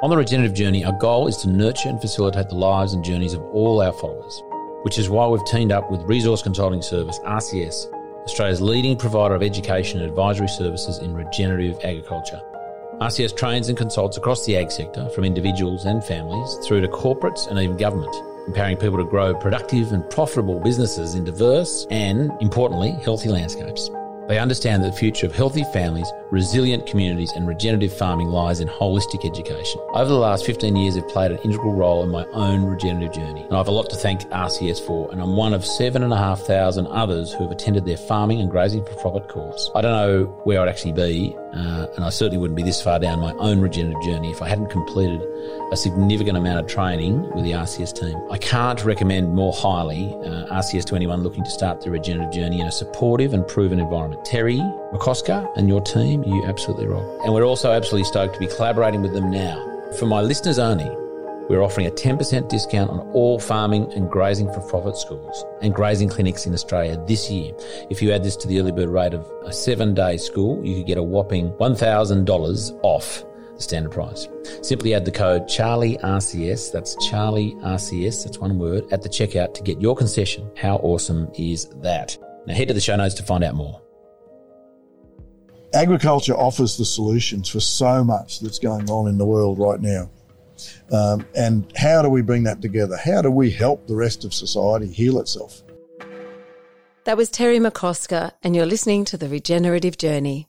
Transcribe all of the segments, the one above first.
On the regenerative journey, our goal is to nurture and facilitate the lives and journeys of all our followers, which is why we've teamed up with resource consulting service RCS, Australia's leading provider of education and advisory services in regenerative agriculture. RCS trains and consults across the ag sector, from individuals and families through to corporates and even government, empowering people to grow productive and profitable businesses in diverse and, importantly, healthy landscapes. They understand that the future of healthy families, resilient communities, and regenerative farming lies in holistic education. Over the last 15 years, I've played an integral role in my own regenerative journey, and I have a lot to thank RCS for, and I'm one of 7,500 others who have attended their farming and grazing for profit course. I don't know where I'd actually be, uh, and I certainly wouldn't be this far down my own regenerative journey if I hadn't completed a significant amount of training with the RCS team. I can't recommend more highly uh, RCS to anyone looking to start their regenerative journey in a supportive and proven environment. Terry McCosker and your team, you absolutely rock. And we're also absolutely stoked to be collaborating with them now. For my listeners only, we're offering a 10% discount on all farming and grazing for profit schools and grazing clinics in Australia this year. If you add this to the early bird rate of a seven day school, you could get a whopping $1,000 off the standard price. Simply add the code Charlie RCS, that's Charlie RCS, that's one word, at the checkout to get your concession. How awesome is that? Now head to the show notes to find out more. Agriculture offers the solutions for so much that's going on in the world right now. Um, and how do we bring that together? How do we help the rest of society heal itself? That was Terry McCosker, and you're listening to The Regenerative Journey.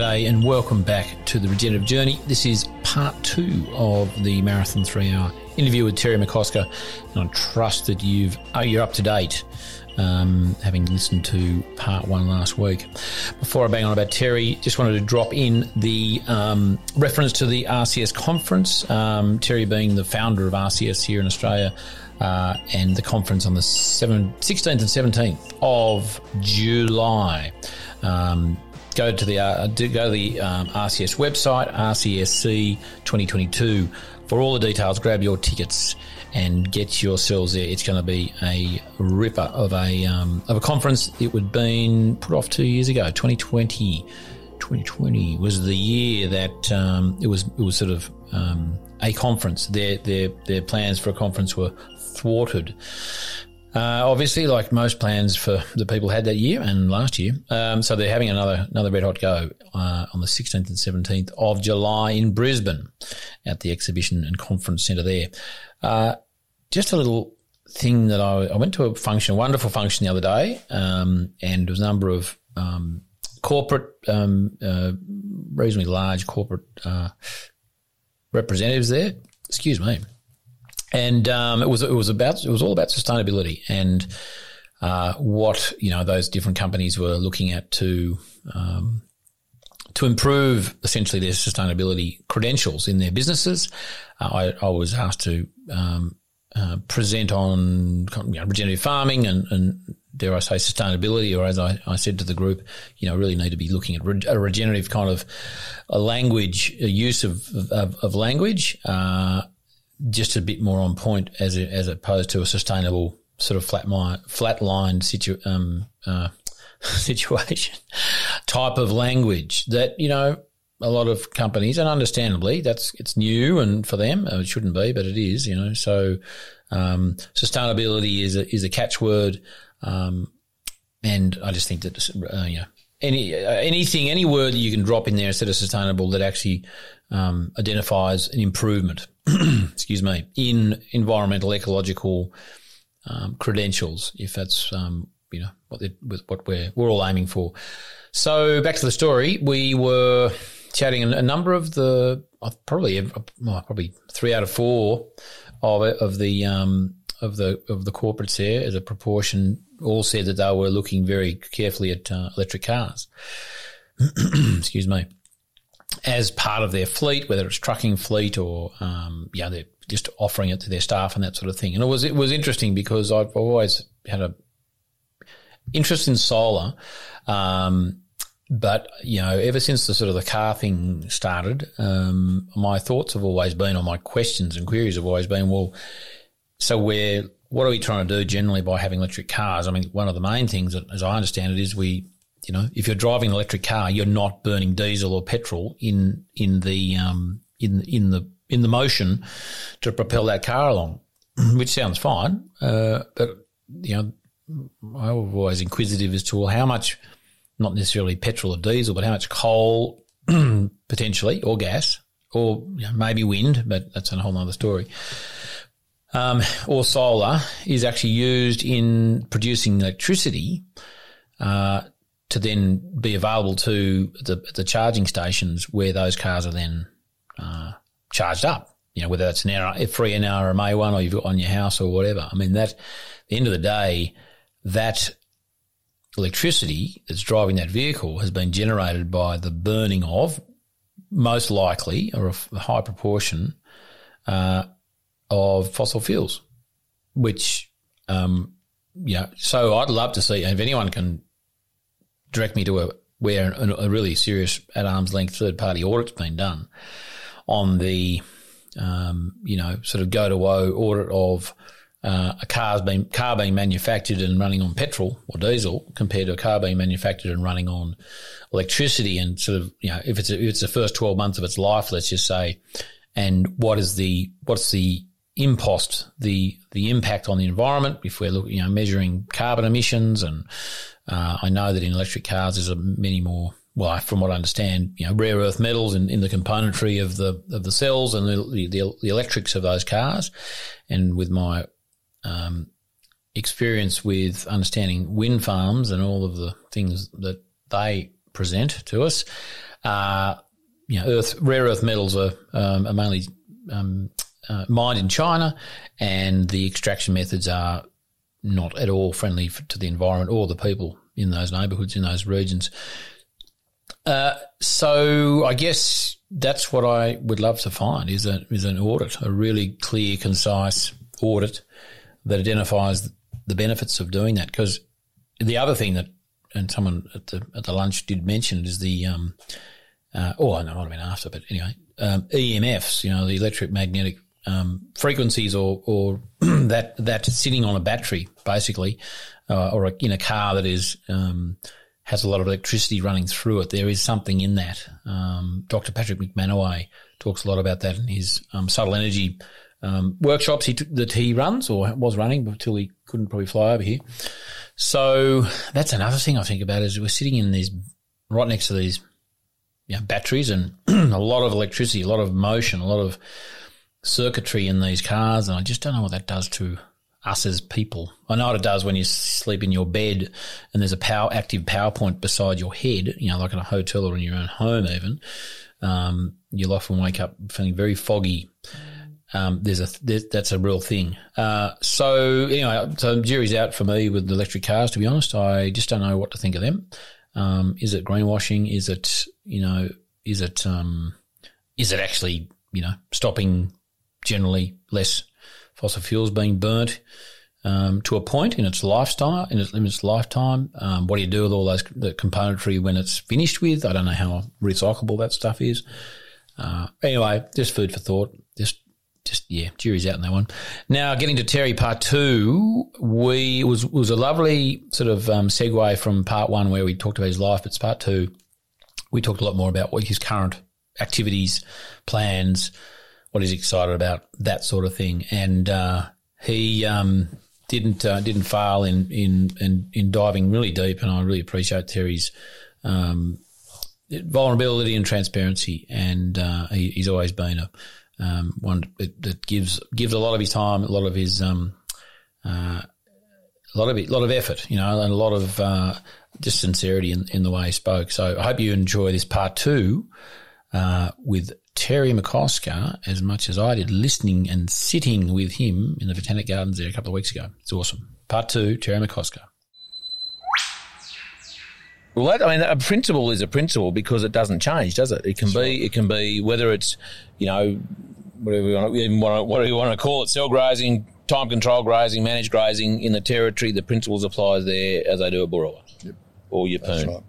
G'day and welcome back to the Regenerative Journey. This is part two of the Marathon three hour interview with Terry McCosker. And I trust that you've, oh, you're up to date, um, having listened to part one last week. Before I bang on about Terry, just wanted to drop in the um, reference to the RCS conference. Um, Terry being the founder of RCS here in Australia. Uh, and the conference on the 7, 16th and 17th of July. Um, go to the uh, go to the um, RCS website, RCSC 2022, for all the details. Grab your tickets and get yourselves there. It's going to be a ripper of a um, of a conference. It would been put off two years ago, 2020. 2020 was the year that um, it was it was sort of um, a conference. Their their their plans for a conference were thwarted uh, obviously, like most plans for the people had that year and last year, um, so they're having another another red hot go uh, on the 16th and 17th of July in Brisbane at the exhibition and conference centre there. Uh, just a little thing that I, I, went to a function, a wonderful function the other day, um, and there was a number of um, corporate, um, uh, reasonably large corporate uh, representatives there. Excuse me and um, it was it was about it was all about sustainability and uh, what you know those different companies were looking at to um, to improve essentially their sustainability credentials in their businesses. Uh, I, I, was asked to um, uh, present on you know, regenerative farming and, and, dare I say sustainability, or as I, I, said to the group, you know, really need to be looking at re- a regenerative kind of a language, a use of, of, of language. Uh, just a bit more on point as as opposed to a sustainable sort of flat mind, flat lined situ, um, uh, situation type of language that you know a lot of companies and understandably that's it's new and for them uh, it shouldn't be but it is you know so um, sustainability is a, is a catchword um, and I just think that uh, you know any uh, anything, any word that you can drop in there instead of sustainable that actually um, identifies an improvement. excuse me in environmental ecological um, credentials, if that's um, you know what what we're we're all aiming for. So back to the story, we were chatting a number of the uh, probably well, probably three out of four of of the um, of the of the corporates there as a proportion all said that they were looking very carefully at uh, electric cars. Excuse me. As part of their fleet, whether it's trucking fleet or um, yeah, they're just offering it to their staff and that sort of thing. And it was it was interesting because I've always had a interest in solar. Um, but you know, ever since the sort of the car thing started, um, my thoughts have always been, or my questions and queries have always been, well, so we're what are we trying to do generally by having electric cars? I mean, one of the main things, as I understand it, is we, you know, if you're driving an electric car, you're not burning diesel or petrol in in the um, in in the in the motion to propel that car along, which sounds fine. Uh, but you know, I was always inquisitive as to well, how much, not necessarily petrol or diesel, but how much coal potentially or gas or you know, maybe wind, but that's a whole other story um, or solar is actually used in producing electricity uh, to then be available to the, the charging stations where those cars are then uh, charged up. You know, whether that's an NR, free NRMA one or you've got on your house or whatever. I mean, that, at the end of the day, that electricity that's driving that vehicle has been generated by the burning of, most likely, or a high proportion, uh, of fossil fuels, which, um, yeah. So I'd love to see, if anyone can direct me to a where a, really serious at arm's length third party audit's been done on the, um, you know, sort of go to woe audit of uh, a car's being car being manufactured and running on petrol or diesel compared to a car being manufactured and running on electricity. And sort of you know if it's a, if it's the first twelve months of its life, let's just say, and what is the what's the impost, the the impact on the environment. If we're looking, you know, measuring carbon emissions, and uh, I know that in electric cars there's a many more. Well, from what I understand, you know, rare earth metals in, in the componentry of the of the cells and the, the, the electrics of those cars, and with my um, experience with understanding wind farms and all of the things that they present to us, uh, you know, earth rare earth metals are, um, are mainly um, uh, mined in China, and the extraction methods are not at all friendly for, to the environment or the people in those neighbourhoods in those regions. Uh, so I guess that's what I would love to find is a, is an audit, a really clear, concise audit that identifies the benefits of doing that. Because the other thing that, and someone at the at the lunch did mention is the, um, uh, oh, I know, it might have been after, but anyway, um, EMFs, you know, the electric magnetic um, frequencies or, or that that sitting on a battery basically, uh, or a, in a car that is um, has a lot of electricity running through it. There is something in that. Um, Dr. Patrick MacManaway talks a lot about that in his um, subtle energy um, workshops he t- that he runs or was running until he couldn't probably fly over here. So that's another thing I think about is we're sitting in these right next to these you know, batteries and a lot of electricity, a lot of motion, a lot of circuitry in these cars, and I just don't know what that does to us as people. I know what it does when you sleep in your bed and there's a power active power point beside your head, you know, like in a hotel or in your own home even. Um, you'll often wake up feeling very foggy. Um, there's a that's a real thing. Uh, so anyway, so jury's out for me with electric cars. To be honest, I just don't know what to think of them. Um, is it greenwashing? Is it you know? Is it um, is it actually you know stopping generally less fossil fuels being burnt um, to a point in its lifestyle, in its, lifetime. Um, what do you do with all those the componentry when it's finished with? I don't know how recyclable that stuff is. Uh, anyway, just food for thought. Just, just yeah, jury's out in that one. Now, getting to Terry part two, we was was a lovely sort of um, segue from part one where we talked about his life, but part two. We talked a lot more about what his current activities, plans, what he's excited about, that sort of thing. And uh, he um, didn't uh, didn't fail in, in in in diving really deep, and I really appreciate Terry's um, vulnerability and transparency, and uh, he, he's always been a um, one that, gives gives a lot of his time, a lot of his um, uh, a lot of a lot of effort, you know, and a lot of uh, just sincerity in, in the way he spoke. So I hope you enjoy this part two uh, with Terry McCosker as much as I did listening and sitting with him in the Botanic Gardens there a couple of weeks ago. It's awesome. Part two, Terry McCosker. Well, that, I mean, a principle is a principle because it doesn't change, does it? It can That's be, it can be whether it's, you know, whatever you want to, even want to, whatever you want to call it, cell grazing, time control grazing, managed grazing in the territory. The principles apply there as they do at Boorowa yep. or Yeppoon. Right.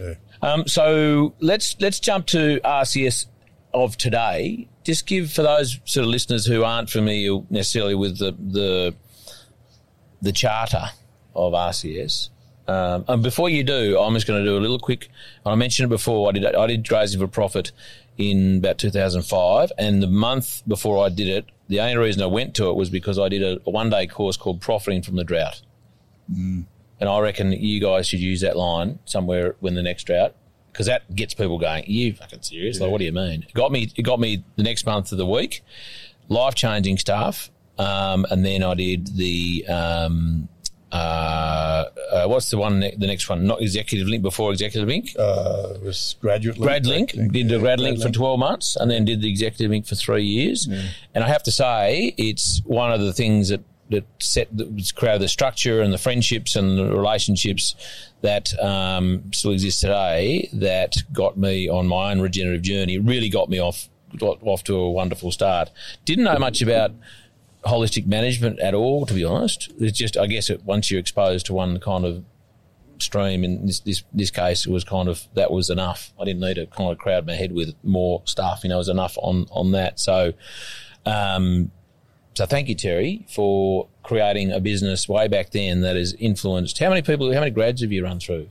Yeah. Um, so let's let's jump to RCS of today. Just give for those sort of listeners who aren't familiar necessarily with the the, the charter of RCS. Um, and before you do, I'm just going to do a little quick. I mentioned it before. I did I did grazing for profit in about 2005, and the month before I did it, the only reason I went to it was because I did a, a one day course called Profiting from the Drought. Mm. And I reckon you guys should use that line somewhere when the next drought, because that gets people going. You fucking serious? Yeah. Like, what do you mean? It got me. It got me the next month of the week, life changing stuff. Um, and then I did the um, uh, uh, what's the one? The next one, not executive link before executive link. Uh, it was graduate link. Grad link. Did yeah, the grad, grad link, link, for twelve months, and then did the executive link for three years. Yeah. And I have to say, it's one of the things that that set that created the structure and the friendships and the relationships that um, still exist today. That got me on my own regenerative journey. Really got me off got off to a wonderful start. Didn't know much about holistic management at all, to be honest. It's just, I guess, it, once you're exposed to one kind of stream, in this, this this case, it was kind of that was enough. I didn't need to kind of crowd my head with more stuff. You know, it was enough on on that. So, um, so thank you, Terry, for creating a business way back then that has influenced. How many people? How many grads have you run through?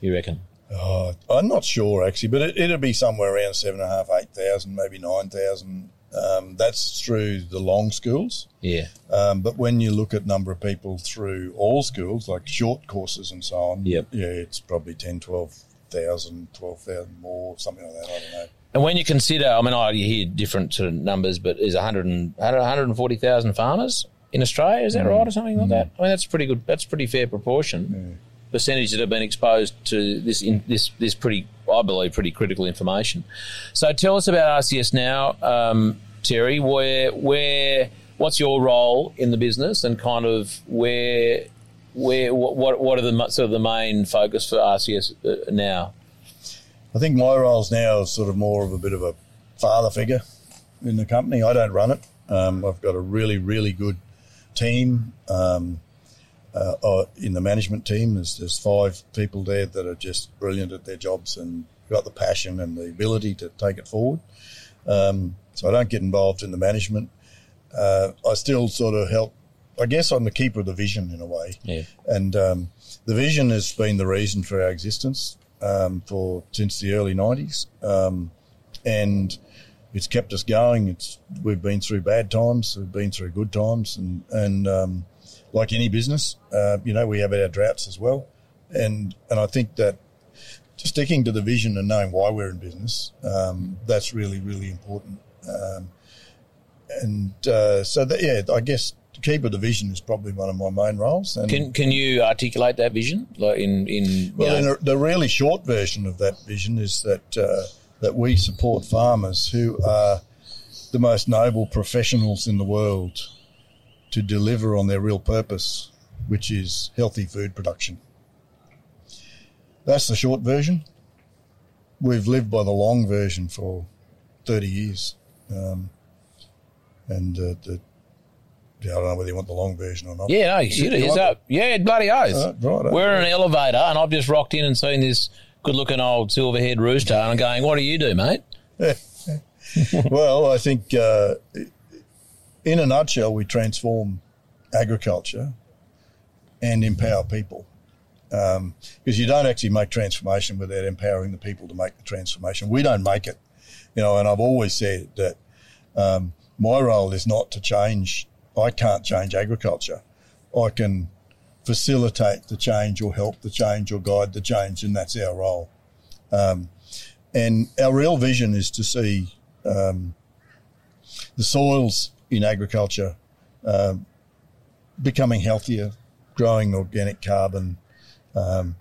You reckon? Uh, I'm not sure actually, but it, it'll be somewhere around seven and a half, eight thousand, maybe nine thousand um, that's through the long schools. Yeah. Um, but when you look at number of people through all schools, like short courses and so on, yep. yeah, it's probably 10, 12,000, 12,000 more, something like that. I don't know. And when you consider, I mean, I hear different sort of numbers, but is 100 140,000 farmers in Australia? Is that mm. right or something like mm. that? I mean, that's pretty good. That's pretty fair proportion. Yeah. Percentage that have been exposed to this in, this this pretty, I believe, pretty critical information. So tell us about RCS now. Um, Terry, where where what's your role in the business and kind of where where what what are the sort of the main focus for RCS uh, now? I think my role's now sort of more of a bit of a father figure in the company. I don't run it. Um, I've got a really really good team. Um, uh, uh, in the management team, there's, there's five people there that are just brilliant at their jobs and got the passion and the ability to take it forward. Um, so I don't get involved in the management. Uh, I still sort of help. I guess I'm the keeper of the vision in a way. Yeah. And um, the vision has been the reason for our existence um, for since the early '90s, um, and it's kept us going. It's we've been through bad times, we've been through good times, and and um, like any business, uh, you know, we have our droughts as well. And and I think that sticking to the vision and knowing why we're in business, um, that's really really important. Um, and uh, so, that, yeah, I guess to keep a division is probably one of my main roles. And can can you articulate that vision, like in in well, in a, the really short version of that vision is that uh, that we support farmers who are the most noble professionals in the world to deliver on their real purpose, which is healthy food production. That's the short version. We've lived by the long version for 30 years. Um, and uh, the, I don't know whether you want the long version or not. Yeah, no, you should. You up. Yeah, bloody oath. Right, We're in an elevator, and I've just rocked in and seen this good-looking old silver-haired rooster, and I'm going, "What do you do, mate?" well, I think, uh, in a nutshell, we transform agriculture and empower people. Because um, you don't actually make transformation without empowering the people to make the transformation. We don't make it, you know. And I've always said that um, my role is not to change. I can't change agriculture. I can facilitate the change or help the change or guide the change, and that's our role. Um, and our real vision is to see um, the soils in agriculture um, becoming healthier, growing organic carbon, um,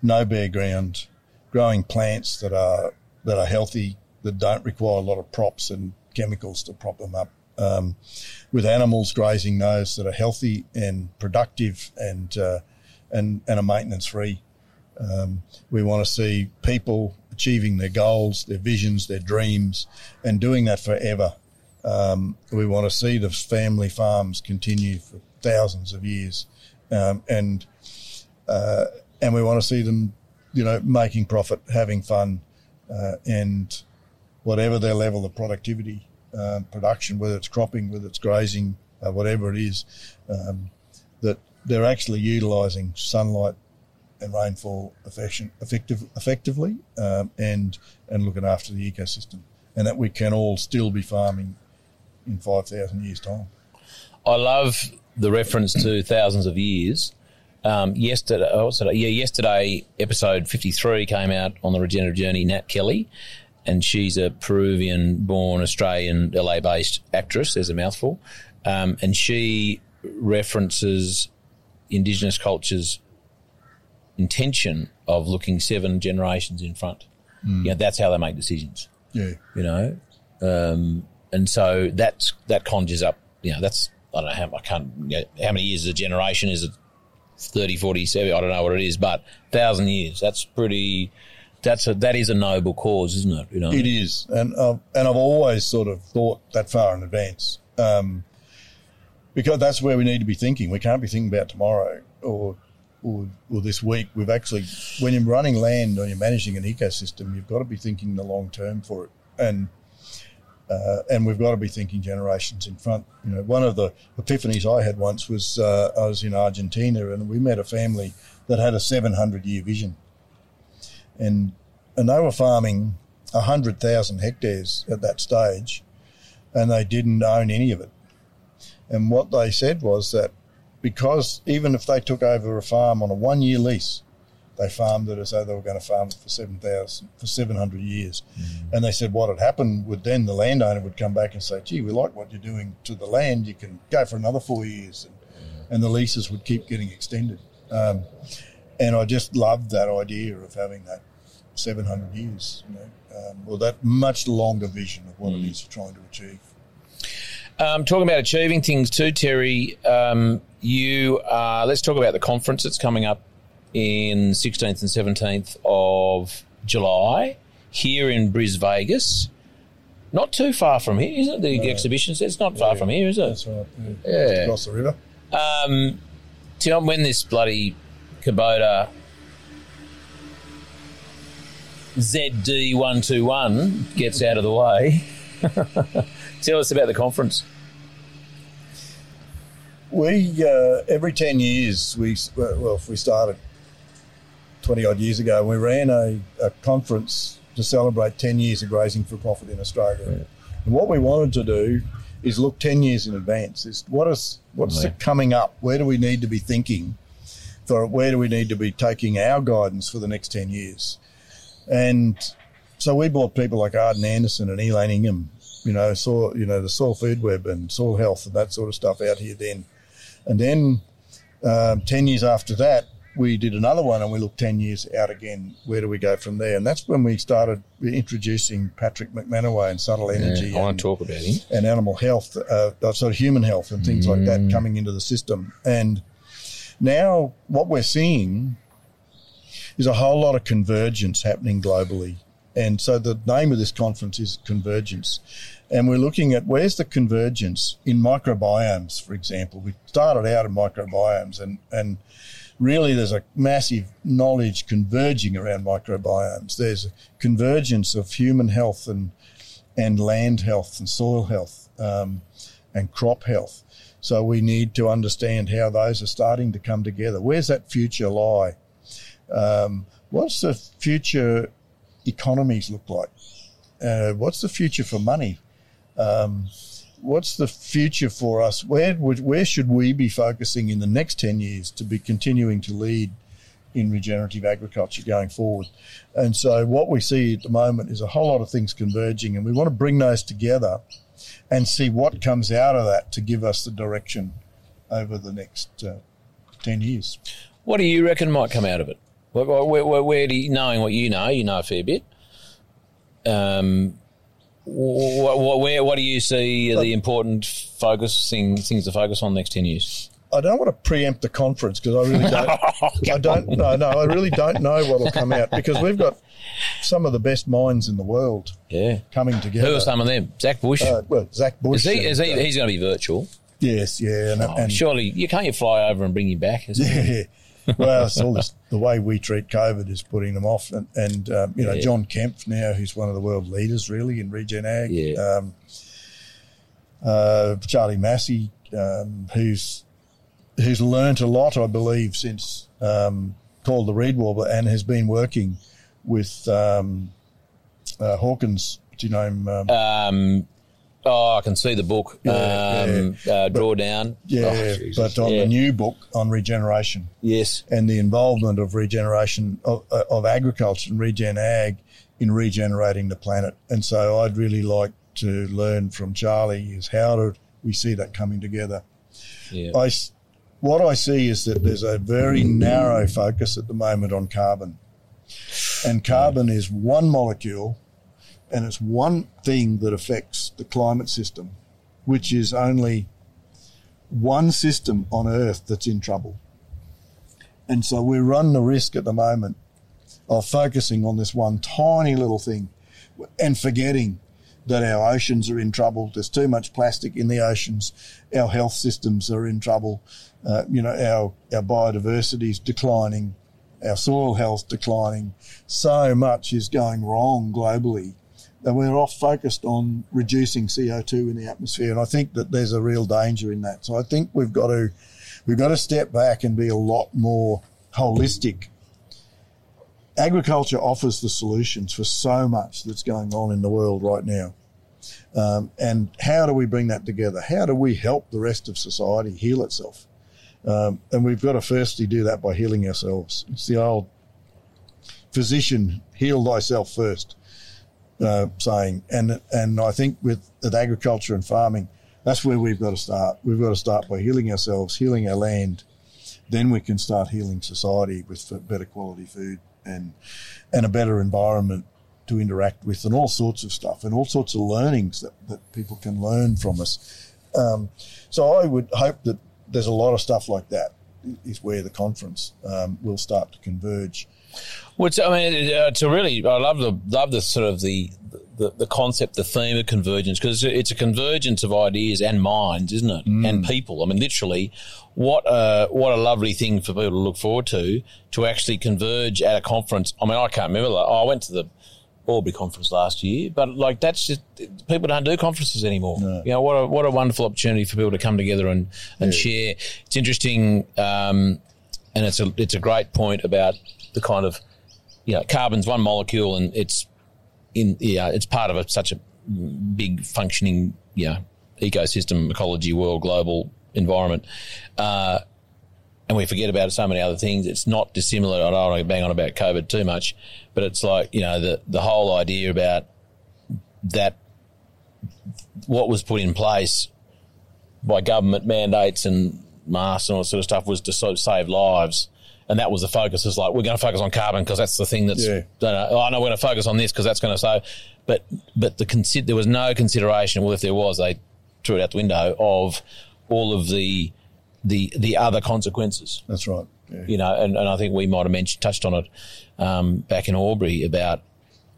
no bare ground, growing plants that are that are healthy, that don't require a lot of props and chemicals to prop them up. Um, with animals grazing those that are healthy and productive and uh, and and are maintenance free. Um, we want to see people achieving their goals, their visions, their dreams, and doing that forever. Um, we want to see the family farms continue for thousands of years, um, and uh, and we want to see them, you know, making profit, having fun, uh, and whatever their level of productivity, um, production, whether it's cropping, whether it's grazing, uh, whatever it is, um, that they're actually utilising sunlight and rainfall effective, effectively um, and and looking after the ecosystem, and that we can all still be farming in five thousand years' time. I love the reference to thousands of years. Um, yesterday, oh, yeah, yesterday, episode fifty-three came out on the regenerative journey. Nat Kelley, and she's a Peruvian-born Australian LA-based actress. There's a mouthful, um, and she references Indigenous cultures intention of looking seven generations in front. Mm. You know, that's how they make decisions. Yeah. You know, um, and so that's that conjures up. You know, that's I don't know how I can't. You know, how many years is a generation? Is it 30, 40, 70? I don't know what it is, but thousand years. That's pretty. That's a that is a noble cause, isn't it? You know, it is, and uh, and I've always sort of thought that far in advance. Um, because that's where we need to be thinking. We can't be thinking about tomorrow or or, or this week, we've actually, when you're running land or you're managing an ecosystem, you've got to be thinking the long term for it. And uh, and we've got to be thinking generations in front. You know, one of the epiphanies I had once was uh, I was in Argentina and we met a family that had a 700 year vision, and and they were farming hundred thousand hectares at that stage, and they didn't own any of it. And what they said was that because even if they took over a farm on a one year lease, they farmed it as though they were going to farm it for seven thousand for seven hundred years. Mm. And they said what had happened would then the landowner would come back and say, "Gee, we like what you're doing to the land. You can go for another four years," and, and the leases would keep getting extended. Um, and I just loved that idea of having that seven hundred years, you know, um, or that much longer vision of what mm. it is you're trying to achieve. Um, talking about achieving things too, Terry. Um, you uh, let's talk about the conference that's coming up in 16th and 17th of July here in Bris Vegas. Not too far from here, isn't it? The no. exhibition. It's not far yeah, from here, is it? That's right. Yeah. yeah. Across the river. Um, tell me when this bloody Kubota ZD121 gets out of the way. Tell us about the conference. We uh, every ten years we well if we started twenty odd years ago we ran a, a, conference to celebrate ten years of grazing for profit in Australia. Yeah. And what we wanted to do is look ten years in advance. Is what is what's yeah. coming up? Where do we need to be thinking? For where do we need to be taking our guidance for the next ten years? And so we brought people like Arden Andersen and Elaine Ingham you know, soil, you know, the soil food web and soil health and that sort of stuff out here then. And then um, 10 years after that, we did another one and we looked 10 years out again. Where do we go from there? And that's when we started introducing Patrick MacManaway and subtle energy. Yeah, I want to talk about him. And animal health, uh, uh, sort of human health and things mm. like that mm. coming into the system. And now what we're seeing is a whole lot of convergence happening globally and so the name of this conference is Convergence. And we're looking at where's the convergence in microbiomes, for example. We started out in microbiomes and, and really there's a massive knowledge converging around microbiomes. There's a convergence of human health and, and land health and soil health um, and crop health. So we need to understand how those are starting to come together. Where's that future lie? Um, what's the future economies look like? Uh, what's the future for money? Um, what's the future for us? Where would, where should we be focusing in the next ten years to be continuing to lead in regenerative agriculture going forward. And so what we see at the moment is a whole lot of things converging, and we want to bring those together and see what comes out of that to give us the direction over the next uh, 10 years. What do you reckon might come out of it? Where, where, where, where do you, knowing what you know, you know a fair bit. Um, what, what, where, what do you see the important focusing things to focus on next 10 years? I don't want to preempt the conference because I really don't. I don't. No, no, I really don't know what will come out because we've got some of the best minds in the world. Yeah, coming together. Who are some of them? Zach Bush. Uh, well, Zach Bush. Is he? Is he he's going to be virtual. Yes, yeah, and, oh, and, surely you can't you fly over and bring him back. yeah, well, it's all this, the way we treat COVID is putting them off, and, and um, you know yeah. John Kempf now, who's one of the world leaders really in regen ag. Yeah. Um, uh, Charlie Massy, um, who's who's learnt a lot, I believe, since um, called the Reed Warbler, and has been working with um, uh, Hawkins. Do you know him? Oh, I can see the book. Yeah, um, yeah. Uh, Drawdown. Yeah, oh, but on yeah. the new book on regeneration. Yes, and the involvement of regeneration of, uh, of agriculture and regen ag in regenerating the planet. And so, I'd really like to learn from Charlie is how do we see that coming together. Yeah. I what I see is that there's a very narrow focus at the moment on carbon. And carbon is one molecule and it's one thing that affects the climate system, which is only one system on Earth that's in trouble. And so we run the risk at the moment of focusing on this one tiny little thing and forgetting that our oceans are in trouble. There's too much plastic in the oceans. Our health systems are in trouble. Uh, you know, our, our biodiversity is declining. Our soil health declining. So much is going wrong globally that we're off focused on reducing CO2 in the atmosphere. And I think that there's a real danger in that. So I think we've got to, we've got to step back and be a lot more holistic agriculture offers the solutions for so much that's going on in the world right now. Um, and how do we bring that together? How do we help the rest of society heal itself? Um, and we've got to firstly do that by healing ourselves. It's the old physician, heal thyself first uh, saying. And, and I think with, with agriculture and farming, that's where we've got to start. We've got to start by healing ourselves, healing our land. Then we can start healing society with better quality food and and a better environment to interact with and all sorts of stuff and all sorts of learnings that, that people can learn from us. Um, so I would hope that there's a lot of stuff like that is where the conference um, will start to converge. Which I mean, uh, to really, I love the love the sort of the the, the concept, the theme of convergence, because it's a convergence of ideas and minds, isn't it? Mm. And people. I mean, literally, what a what a lovely thing for people to look forward to to actually converge at a conference. I mean, I can't remember. Like, oh, I went to the Albury conference last year, but like that's just people don't do conferences anymore. No. You know what a what a wonderful opportunity for people to come together and and yeah. share. It's interesting, um, and it's a it's a great point about the kind of you know carbon's one molecule and it's in yeah, it's part of a, such a big functioning yeah ecosystem, ecology, world, global environment. Uh, and we forget about so many other things. It's not dissimilar. I don't want to bang on about COVID too much, but it's like you know the the whole idea about that what was put in place by government mandates and masks and all that sort of stuff was to sort of save lives and that was the focus. Is like we're going to focus on carbon because that's the thing that's. Yeah. Know, I know we're going to focus on this because that's going to say, but but the consider there was no consideration. Well, if there was, they threw it out the window of all of the the the other consequences. That's right. Yeah. You know, and, and I think we might have mentioned touched on it um, back in Albury about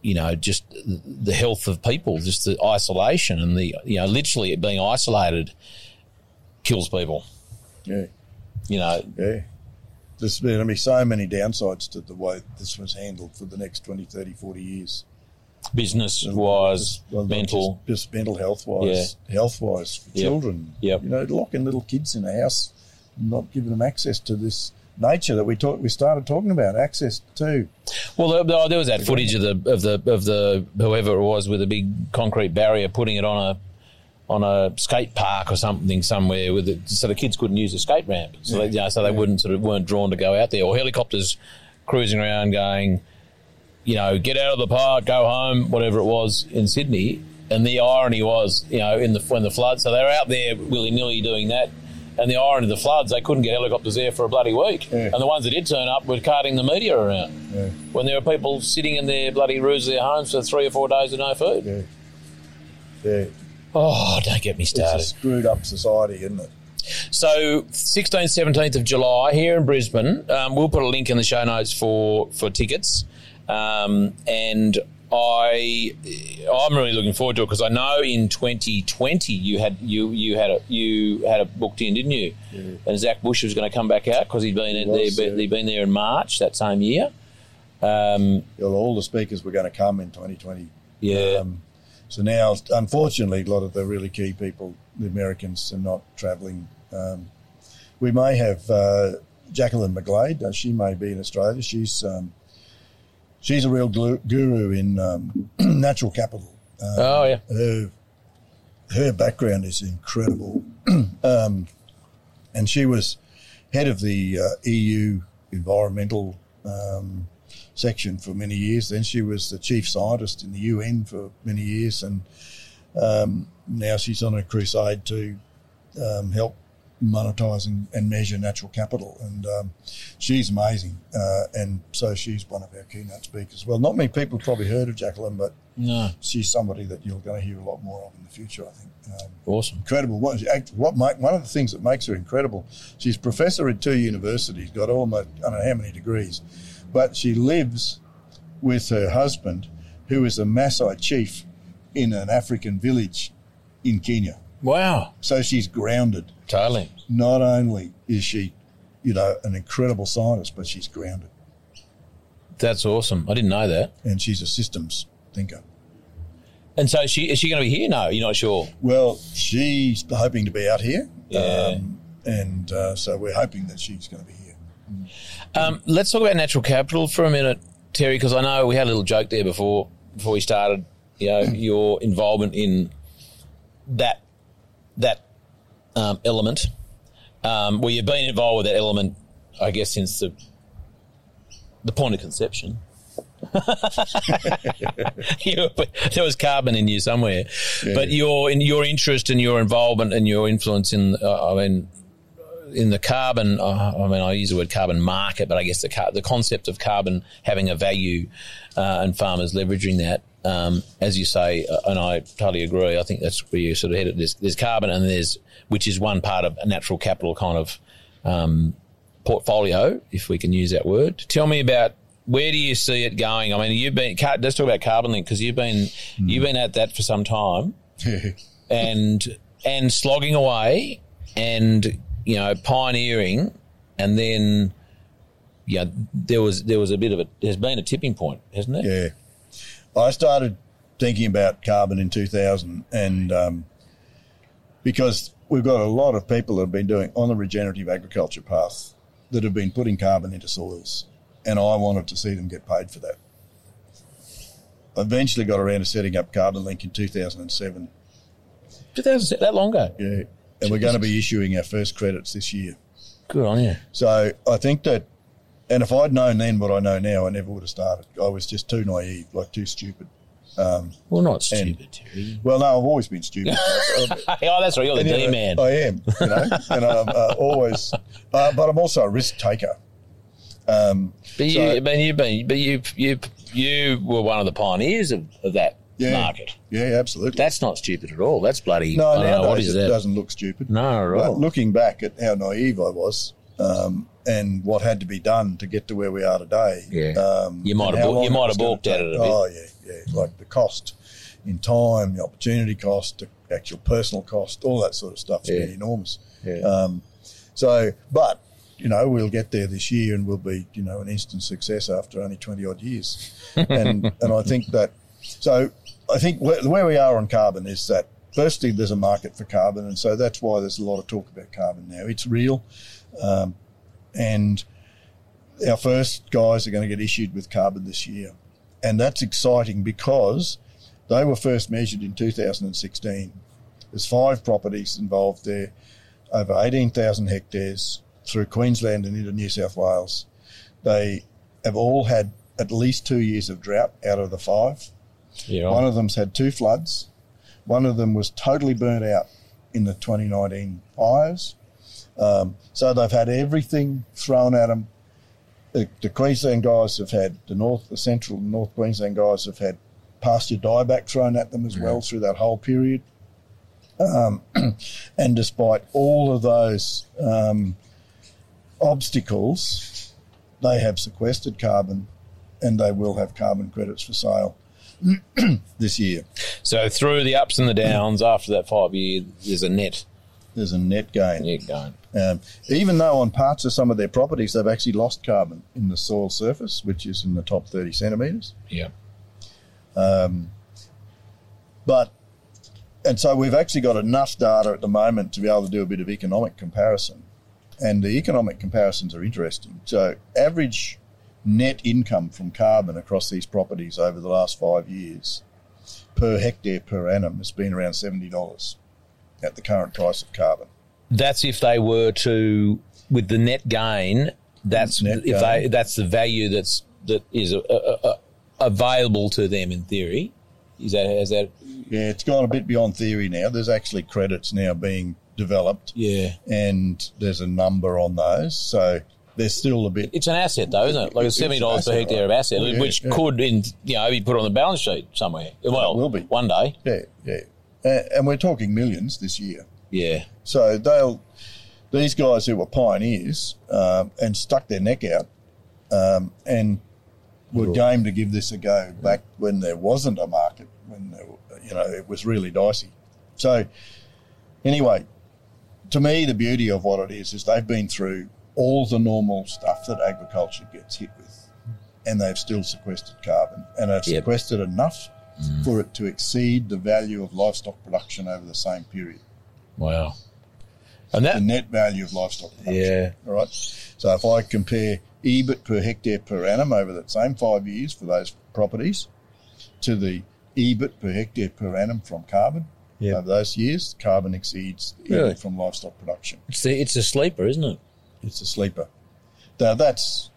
you know just the health of people, just the isolation and the you know literally being isolated kills people. Yeah. You know. Yeah there's going to be so many downsides to the way this was handled for the next 20, 30, 40 years. Business wise, well, mental. Just, just, mental health wise, yeah. health wise for yep. children. Yep. You know, locking little kids in a house, not giving them access to this nature that we talk, we started talking about access to. Well, there, there was that footage of the of the of the whoever it was with a big concrete barrier putting it on a on a skate park or something somewhere with it, so the kids couldn't use the skate ramp, so they, you know, so they wouldn't sort of weren't drawn to go out there, or helicopters cruising around going, you know, get out of the park, go home, whatever it was in Sydney. And the irony was, you know, in the when the flood, so they were out there willy nilly doing that. And the irony of the floods, they couldn't get helicopters there for a bloody week. Yeah. And the ones that did turn up were carting the media around. Yeah. When there were people sitting in their bloody roofs of their homes for three or four days with no food. Yeah. Yeah. Oh, don't get me It's started. a screwed up society, isn't it? So, 16th, 17th of July here in Brisbane. Um, we'll put a link in the show notes for for tickets. Um, and I, I'm really looking forward to it because I know in 2020 you had you you had a you had a booked in, didn't you? And Zach Bush was going to come back out because he'd been in was, there, yeah. he'd been there in March that same year. Um, all the speakers were going to come in 2020. yeah, Um, so now, unfortunately, a lot of the really key people, the Americans, are not travelling. Um, we may have uh, Jacqueline McGlade. Uh, she may be in Australia. She's um, she's a real glu- guru in um, natural capital. Um, oh yeah, her her background is incredible, um, and she was head of the uh, EU environmental um, section for many years. Then she was the chief scientist in the UN for many years, and um, now she's on a crusade to um, help monetize and, and measure natural capital. And um, she's amazing, uh, and so she's one of our keynote speakers. Well, not many people have probably heard of Jacqueline, but no, she's somebody that you're going to hear a lot more of in the future, I think. Um, awesome. incredible. What, what make, one of the things that makes her incredible, she's professor at two universities, got almost, I don't know how many degrees, but she lives with her husband, who is a Maasai chief in an African village in Kenya. Wow, So she's grounded. totally. Not only is she, you know, an incredible scientist, but she's grounded. That's awesome. I didn't know that. And she's a systems thinker. And so, she is she going to be here? No, you're not sure. Well, she's hoping to be out here. Yeah. Um, and uh, so we're hoping that she's going to be here. Um, let's talk about natural capital for a minute, Terry, because I know we had a little joke there before before we started. You know, your involvement in that that um, element. Um, well, you've been involved with that element, I guess, since the the point of conception. You- there was carbon in you somewhere, but your in your interest and your involvement and your influence in, uh, I mean, in the carbon, uh, I mean, I use the word carbon market, but I guess the car, the concept of carbon having a value uh, and farmers leveraging that, um, as you say, uh, and I totally agree. I think that's where you sort of headed. There's, there's carbon, and there's which is one part of a natural capital kind of um, portfolio, if we can use that word. Tell me about where do you see it going? I mean, you've been let's talk about Carbon Link because you've been you've been at that for some time and and slogging away and you know pioneering and then yeah there was there was a bit of a there's been a tipping point hasn't it Yeah. I started thinking about carbon in 2000 and um, because we've got a lot of people that have been doing on the regenerative agriculture path that have been putting carbon into soils and I wanted to see them get paid for that. I eventually got around to setting up Carbon Link in 2007. 2000 that long ago Yeah. And we're going to be issuing our first credits this year. good on you So I think that, and if I'd known then what I know now, I never would have started. I was just too naive, like too stupid. well not stupid Terry Well, no, I've always been stupid. oh that's right you're the D man I am, you know, and I'm uh, always, uh, but I'm also a risk taker. Um, but you so- but you've been but you you you were one of the pioneers of, of that yeah, market Yeah, absolutely. that's not stupid at all that's bloody no, know what it that doesn't look stupid. no right. But looking back at how naive I was um, and what had to be done to get to where we are today, Yeah. um, You might have how bal- you might have balked at it a bit. Oh yeah, yeah, like the cost in time, the opportunity cost, the actual personal cost, all that sort of stuff's Yeah. been enormous. Yeah. Um, so, but you know, we'll get there this year, and we'll be you know an instant success after only twenty odd years. and and I think that so I think where, where we are on carbon is that firstly there's a market for carbon, and so that's why there's a lot of talk about carbon now. It's real, um, and our first guys are going to get issued with carbon this year, and that's exciting because they were first measured in 2016 There's five properties involved there, over 18,000 hectares through Queensland and into New South Wales. They have all had at least two years of drought out of the five. Yeah. One of them's had two floods. One of them was totally burnt out in the 2019 fires. Um, so they've had everything thrown at them. The, the Queensland guys have had the North, the Central and North Queensland guys have had pasture dieback thrown at them as well through that whole period. Um, and despite all of those um, obstacles, they have sequestered carbon and they will have carbon credits for sale this year. So through the ups and the downs after that five year, there's a net There's a net gain. net going. Um, even though on parts of some of their properties they've actually lost carbon in the soil surface, which is in the top 30 centimetres. Yeah. But, and so we've actually got enough data at the moment to be able to do a bit of economic comparison. And the economic comparisons are interesting. So, average net income from carbon across these properties over the last five years per hectare per annum has been around $70 at the current price of carbon. That's if they were to with the net gain. That's Net if gain. they that's the value that's that is uh, uh, uh, available to them in theory. Is that is that Yeah, it's gone a bit beyond theory now. There's actually credits now being developed. yeah? and there's a number on those. So there's still a bit. It's an asset though, isn't it? Like It's seventy dollars per hectare of asset, yeah, which yeah. could in you know be put on the balance sheet somewhere. Well, it will be. one day. Yeah, yeah. Uh, and we're talking millions this year. Yeah, So they'll these guys who were pioneers um, and stuck their neck out um, and were Cool. game to give this a go back when there wasn't a market, when were- you know it was really dicey. So anyway, to me, the beauty of what it is is they've been through all the normal stuff that agriculture gets hit with, and they've still sequestered carbon, and they've Yep. sequestered enough for it to exceed the value of livestock production over the same period wow. And that the net value of livestock production. Yeah. All right. So if I compare EBIT per hectare per annum over that same five years for those properties to the EBIT per hectare per annum from carbon Yeah. over those years, carbon exceeds Really? EBIT from livestock production. it's the, it's a sleeper, isn't it? It's a sleeper. Now that's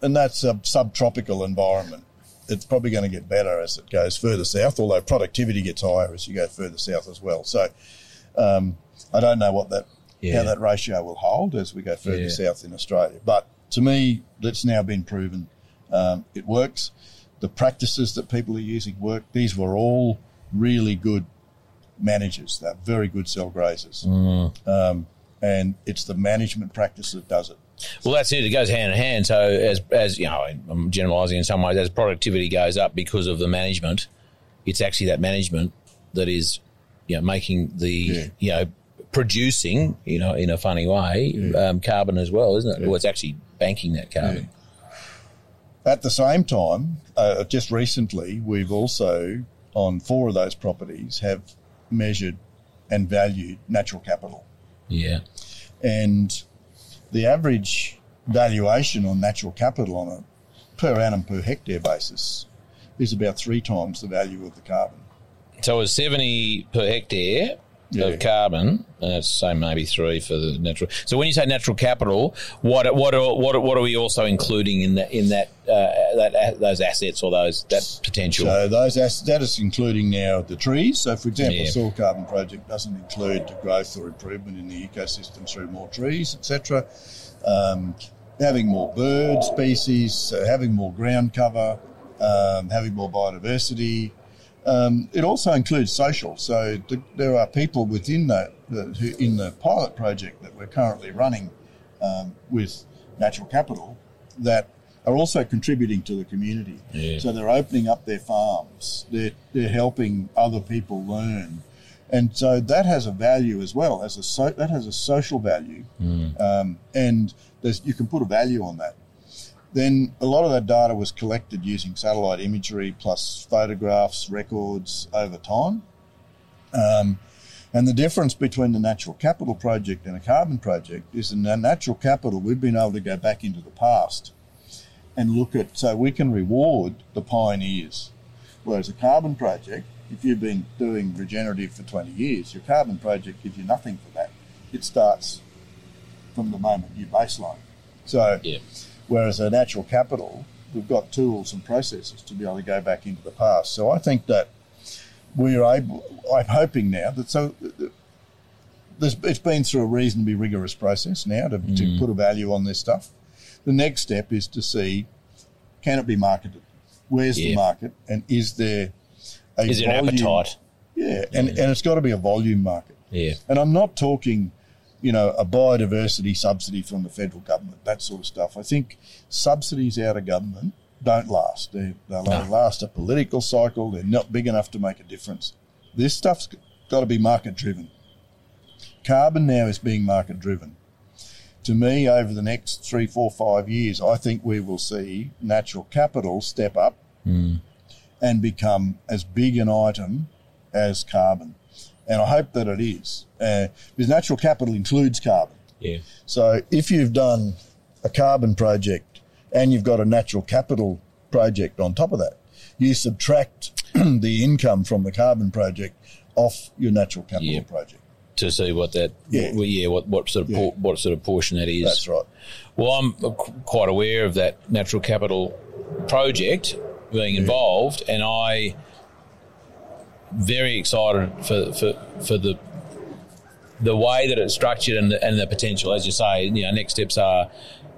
and that's a subtropical environment. It's probably going to get better as it goes further south, although productivity gets higher as you go further south as well. So um, I don't know what that Yeah. how that ratio will hold as we go further Yeah. south in Australia. But to me, that's now been proven. Um, it works. The practices that people are using work. These were all really good managers. They're very good cell grazers. Um, and it's the management practice that does it. Well, that's it. It goes hand in hand. So as as you know, I'm generalising in some ways. As productivity goes up because of the management, it's actually that management that is, you know, making the Yeah. you know producing, you know, in a funny way, um, carbon as well, isn't it? Well, it's actually banking that carbon. At the same time, uh, just recently, we've also, on four of those properties, have measured and valued natural capital. Yeah. And the average valuation on natural capital on a per annum per hectare basis is about three times the value of the carbon. So it was 70 per hectare Yeah. of carbon, that's say maybe three for the natural. So when you say natural capital, what what are, what are, what are we also including in that in that uh, that those assets or those that potential? So those ass- that is including now the trees. So, for example, Yeah. soil carbon project doesn't include the growth or improvement in the ecosystem through more trees, etc. Um, having more bird species, uh, having more ground cover, um, having more biodiversity. Um, it also includes social. So th- there are people within that the, who, in the pilot project that we're currently running um, with natural capital that are also contributing to the community. Yeah. So they're opening up their farms. They're, they're helping other people learn. And so that has a value as well. As a so, that has a social value, um, and you can put a value on that. Then a lot of that data was collected using satellite imagery plus photographs, records over time. Um, and the difference between the natural capital project and a carbon project is in the natural capital, we've been able to go back into the past and look at, so we can reward the pioneers. Whereas a carbon project, if you've been doing regenerative for 20 years, your carbon project gives you nothing for that. It starts from the moment you baseline. So, Yeah. Whereas a natural capital, we've got tools and processes to be able to go back into the past. So I think that we're able. I'm hoping now that so. It's been through a reasonably rigorous process now to, to mm. put a value on this stuff. The next step is to see can it be marketed? Where's the market? And is there a Is volume- appetite? Yeah, and, and it's got to be a volume market. Yeah. And I'm not talking, you know, a biodiversity subsidy from the federal government, that sort of stuff. I think subsidies out of government don't last. They, they'll No. last a political cycle. They're not big enough to make a difference. This stuff's got to be market driven. Carbon now is being market driven. To me, over the next three, four, five years, I think we will see natural capital step up hmm. and become as big an item as carbon. And I hope that it is. Uh, because natural capital includes carbon. Yeah. So if you've done a carbon project and you've got a natural capital project on top of that, you subtract the income from the carbon project off your natural capital Yeah. project. To see what that, Yeah. yeah, yeah what, what sort of Yeah. por- what sort of portion that is. That's right. Well, I'm quite aware of that natural capital project being involved, and I very excited for for, for the the way that it's structured and the, and the potential. As you say, you know, next steps are: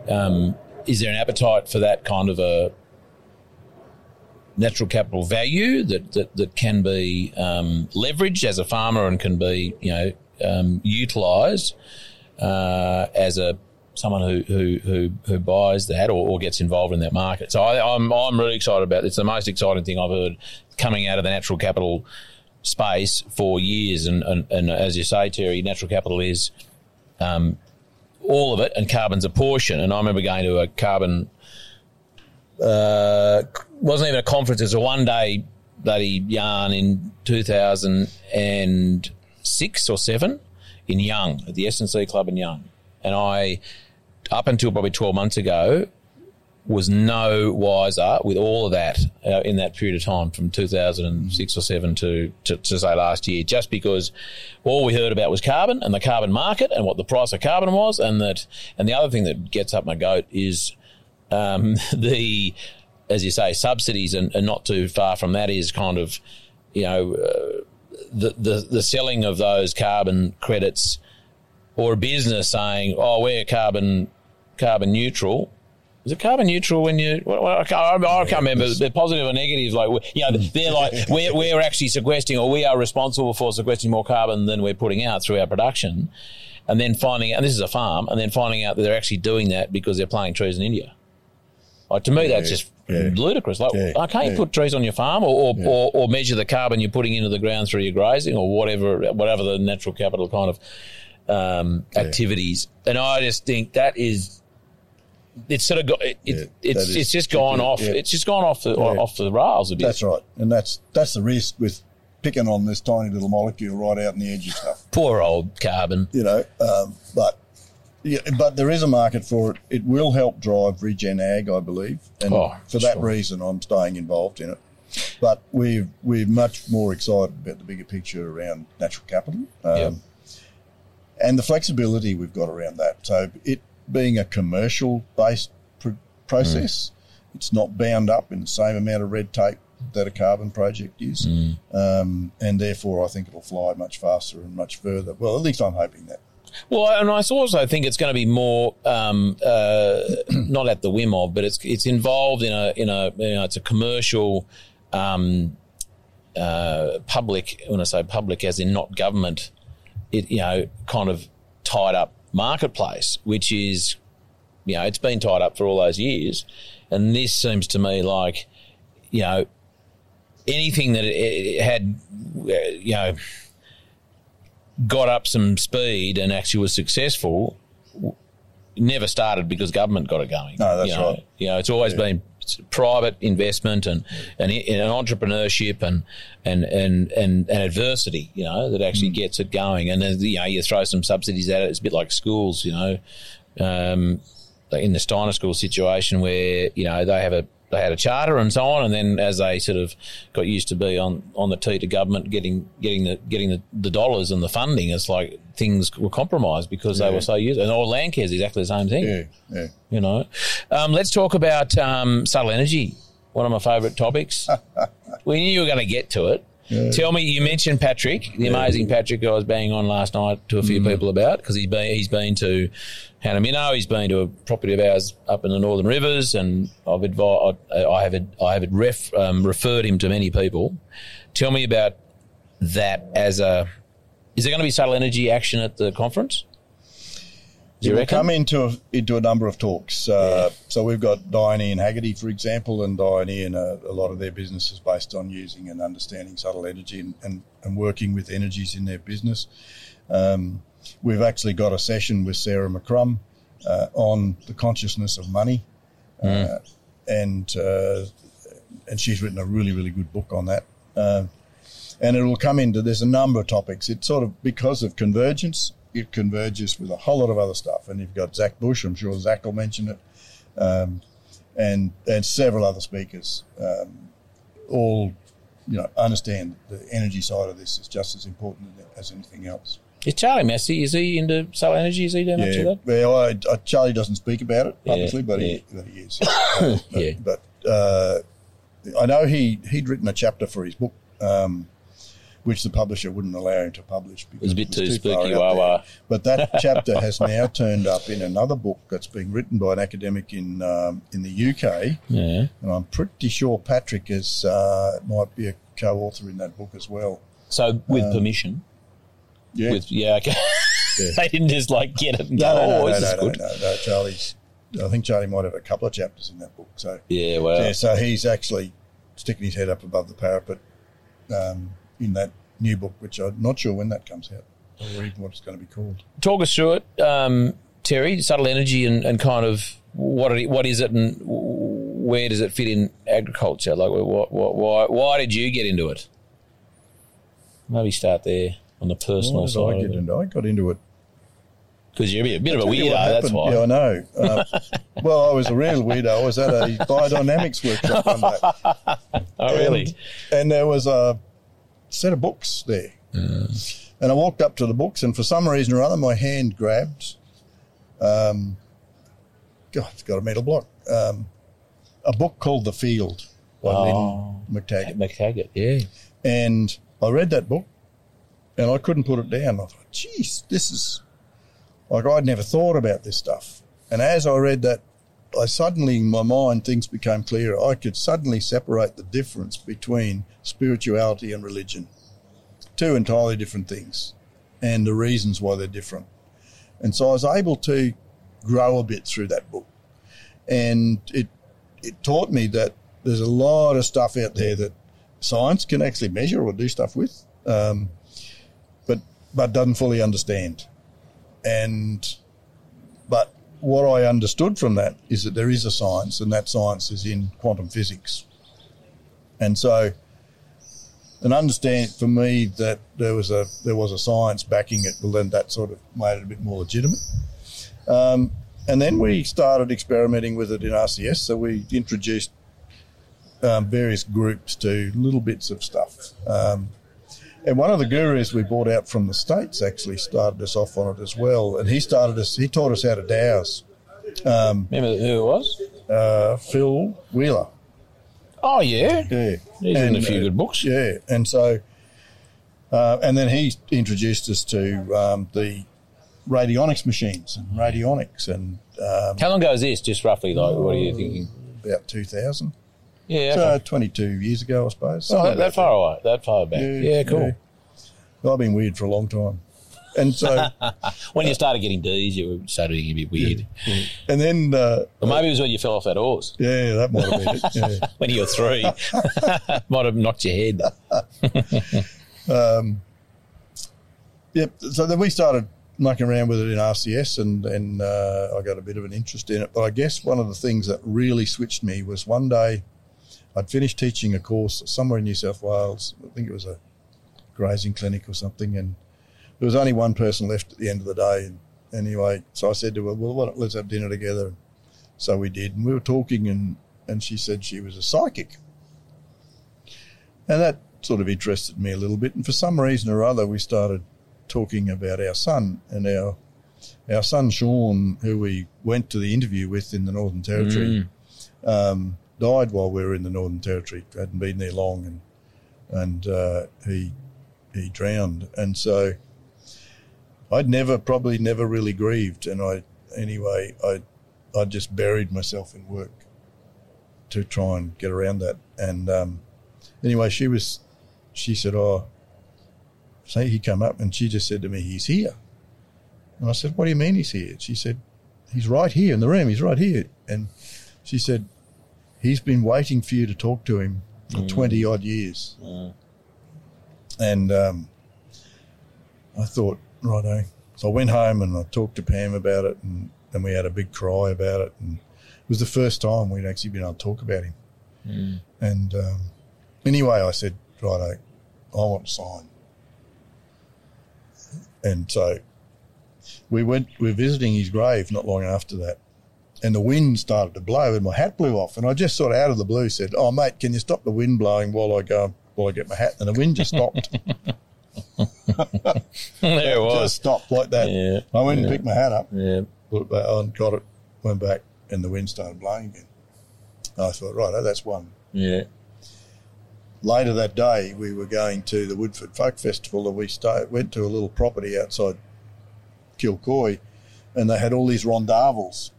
um, is there an appetite for that kind of a natural capital value that that, that can be um, leveraged as a farmer and can be you know um, utilised uh, as a someone who who who, who buys that or, or gets involved in that market. So I, I'm I'm really excited about it. It's the most exciting thing I've heard coming out of the natural capital space for years. And and, and as you say, Terry, natural capital is um, all of it, and carbon's a portion. And I remember going to a carbon. Uh, wasn't even a conference. It was a one day bloody yarn in 2006 or seven in Young at the S&C Club in Young. And I, up until probably 12 months ago, was no wiser with all of that uh, in that period of time from 2006 or 7 to, to, to say last year, just because all we heard about was carbon and the carbon market and what the price of carbon was. And that, and the other thing that gets up my goat is um, the, as you say, subsidies and, and not too far from that is kind of, you know, uh, the, the, the selling of those carbon credits or a business saying, "Oh, we're carbon carbon neutral." Is it carbon neutral when you? Well, I, can't, I can't remember. They're positive or negative. Like, you know, they're like we're we're actually sequestering, or we are responsible for sequestering more carbon than we're putting out through our production, and then finding, and this is a farm, and then finding out that they're actually doing that because they're planting trees in India. Like to me, that's just yeah. ludicrous. Like, Yeah, can't you put trees on your farm, or or, or or measure the carbon you're putting into the ground through your grazing, or whatever whatever the natural capital kind of um, activities. And I just think that is. It's sort of got it, Yeah, it, it's it's just gone tricky, off. yeah. It's just gone off the Yeah. off the rails a bit. That's right. And that's that's the risk with picking on this tiny little molecule right out in the edge of stuff. Poor old carbon. you know. Um, but yeah, but there is a market for it. It will help drive regen ag, I believe, and Oh, for that sure. reason, I'm staying involved in it. But we're we're much more excited about the bigger picture around natural capital um, and the flexibility we've got around that. So it being a commercial based pr- process, it's not bound up in the same amount of red tape that a carbon project is, um, and therefore I think it'll fly much faster and much further. Well, at least I'm hoping that. Well, and I also think it's going to be more um, uh, not at the whim of, but it's it's involved in a in a you know it's a commercial um, uh, public. When I say public, as in not government, it you know kind of tied up marketplace, which is you know it's been tied up for all those years, and this seems to me like you know anything that it, had uh, you know got up some speed and actually was successful never started because government got it going. No, that's you know, right. You know, it's always been private investment and and, and entrepreneurship and and, and and and adversity. You know, that actually Mm. gets it going. And then you know, you throw some subsidies at it. It's a bit like schools. You know, um, in the Steiner School situation where you know they have a they had a charter and so on, and then as they sort of got used to be on, on the tee to government getting getting the getting the, the dollars and the funding, it's like things were compromised because they were so used. And all land care is exactly the same thing. Yeah, yeah. You know, um, let's talk about um, subtle energy. One of my favourite topics. we knew you were going to get to it. Tell me, you mentioned Patrick, the amazing Patrick I was banging on last night to a few people about because he's been he's been to Hanaminno, he's been to a property of ours up in the Northern Rivers, and I've advised, I, I have I have ref, um, referred him to many people. Tell me about that as a. Is there going to be subtle energy action at the conference? You reckon? come into a, into a number of talks. Uh, So we've got Diane and Haggerty, for example, and Diane and a, a lot of their business is based on using and understanding subtle energy and, and, and working with energies in their business. Um, we've actually got a session with Sarah McCrum uh, on the consciousness of money, uh, and uh, and she's written a really really good book on that. Uh, and it will come into there's a number of topics. It's sort of because of convergence, it converges with a whole lot of other stuff. And you've got Zach Bush, I'm sure Zach will mention it, um, and and several other speakers, um, all you know understand the energy side of this is just as important as anything else. Is Charlie Massy? Is he into solar energy? Is he doing much of that? well, I, I, Charlie doesn't speak about it Yeah, publicly, but yeah. he but he is. Uh, but, Yeah. But uh, I know he he'd written a chapter for his book, um, which the publisher wouldn't allow him to publish. Because It was a bit it too far spooky, wah wah. But that chapter has now turned up in another book that's being written by an academic in um, in the UK, Yeah. and I'm pretty sure Patrick is uh, might be a co-author in that book as well. So with permission, Yeah. with yeah, okay. Yeah. they didn't just like get it and no, go, no, oh, no, this no, is no, good. no, no, Charlie's. I think Charlie might have a couple of chapters in that book. So Yeah, well, yeah, so he's actually sticking his head up above the parapet um, in that new book, which I'm not sure when that comes out or even what it's going to be called. talk us through it, um, Terry. Subtle energy and, and kind of what it, what is it and where does it fit in agriculture? Like, what, what, why why did you get into it? Maybe start there on the personal did I side get into? I got into it. because you're a bit, a bit of a Tell you what weirdo. That's why. Yeah, I know. Uh, well, I was a real weirdo. I was at a biodynamics workshop one day. oh, really? And, and there was a set of books there. And I walked up to the books, and for some reason or other, my hand grabbed. Um, God, it's got a metal block. Um, a book called The Field by Oh. Lynne McTaggart. McTaggart, yeah. And I read that book, and I couldn't put it down. I thought, geez, this is like I'd never thought about this stuff. And as I read that, I suddenly, in my mind, things became clearer. I could suddenly separate the difference between spirituality and religion. Two entirely different things, and the reasons why they're different. And so I was able to grow a bit through that book. And it, it taught me that there's a lot of stuff out there that science can actually measure or do stuff with, um, but but doesn't fully understand. And but what I understood from that is that there is a science, and that science is in quantum physics. And so, an understand for me that there was a there was a science backing it, well, then that sort of made it a bit more legitimate. Um, and then we started experimenting with it in RCS. So we introduced um, various groups to little bits of stuff. Um, and one of the gurus we brought out from the States actually started us off on it as well. And he started us, he taught us how to dowse. Um, Remember who it was? uh, Phil Wheeler. Oh, yeah. Yeah. He's in a few uh, good books. Yeah. And so, uh, and then he introduced us to um, the radionics machines and radionics and um, How long ago is this? Just roughly, like, what are you thinking? about 2000. Yeah, So okay. 22 years ago, I suppose. Oh, that, that far away, that far back. Yeah, cool. Well, I've been weird for a long time. And so, When you started getting D's, you started getting a bit weird. and then, uh, maybe it was when you fell off that horse. yeah, that might have been it. Yeah. When you were three, might have knocked your head. um, Yep. So then we started mucking around with it in RCS, and and uh, I got a bit of an interest in it. But I guess one of the things that really switched me was one day I'd finished teaching a course somewhere in New South Wales. I think it was a grazing clinic or something, and there was only one person left at the end of the day. And anyway, so I said to her, "Well, let's have dinner together." So we did, and we were talking, and and she said she was a psychic. And that sort of interested me a little bit. And for some reason or other, we started talking about our son and our our son Sean, who we went to the interview with in the Northern Territory, um, died while we were in the Northern Territory. Hadn't been there long, and and uh, he he drowned. And so I'd never, probably never really grieved. And I, anyway, I I just buried myself in work to try and get around that. And um, anyway, she was, she said, "Oh." Say he come up and she just said to me, "He's here." And I said, What do you mean he's here? She said, He's right here in the room. He's right here. And she said, He's been waiting for you to talk to him for Mm. 20 odd years. And um, I thought, righto. So I went home and I talked to Pam about it and, and we had a big cry about it. And it was the first time we'd actually been able to talk about him. And um, anyway, I said, righto, I want to sign. And so we went, we were visiting his grave not long after that. And the wind started to blow and my hat blew off. And I just sort of out of the blue said, Oh, mate, can you stop the wind blowing while I go, while I get my hat? And the wind just stopped. there it was. just stopped like that. Yeah, I went and picked my hat up, Yeah. put it back on, got it, went back, and the wind started blowing again. I thought, right, that's one. Yeah. Later that day, we were going to the Woodford Folk Festival, and we stayed, went to a little property outside Kilcoy, and they had all these rondavels,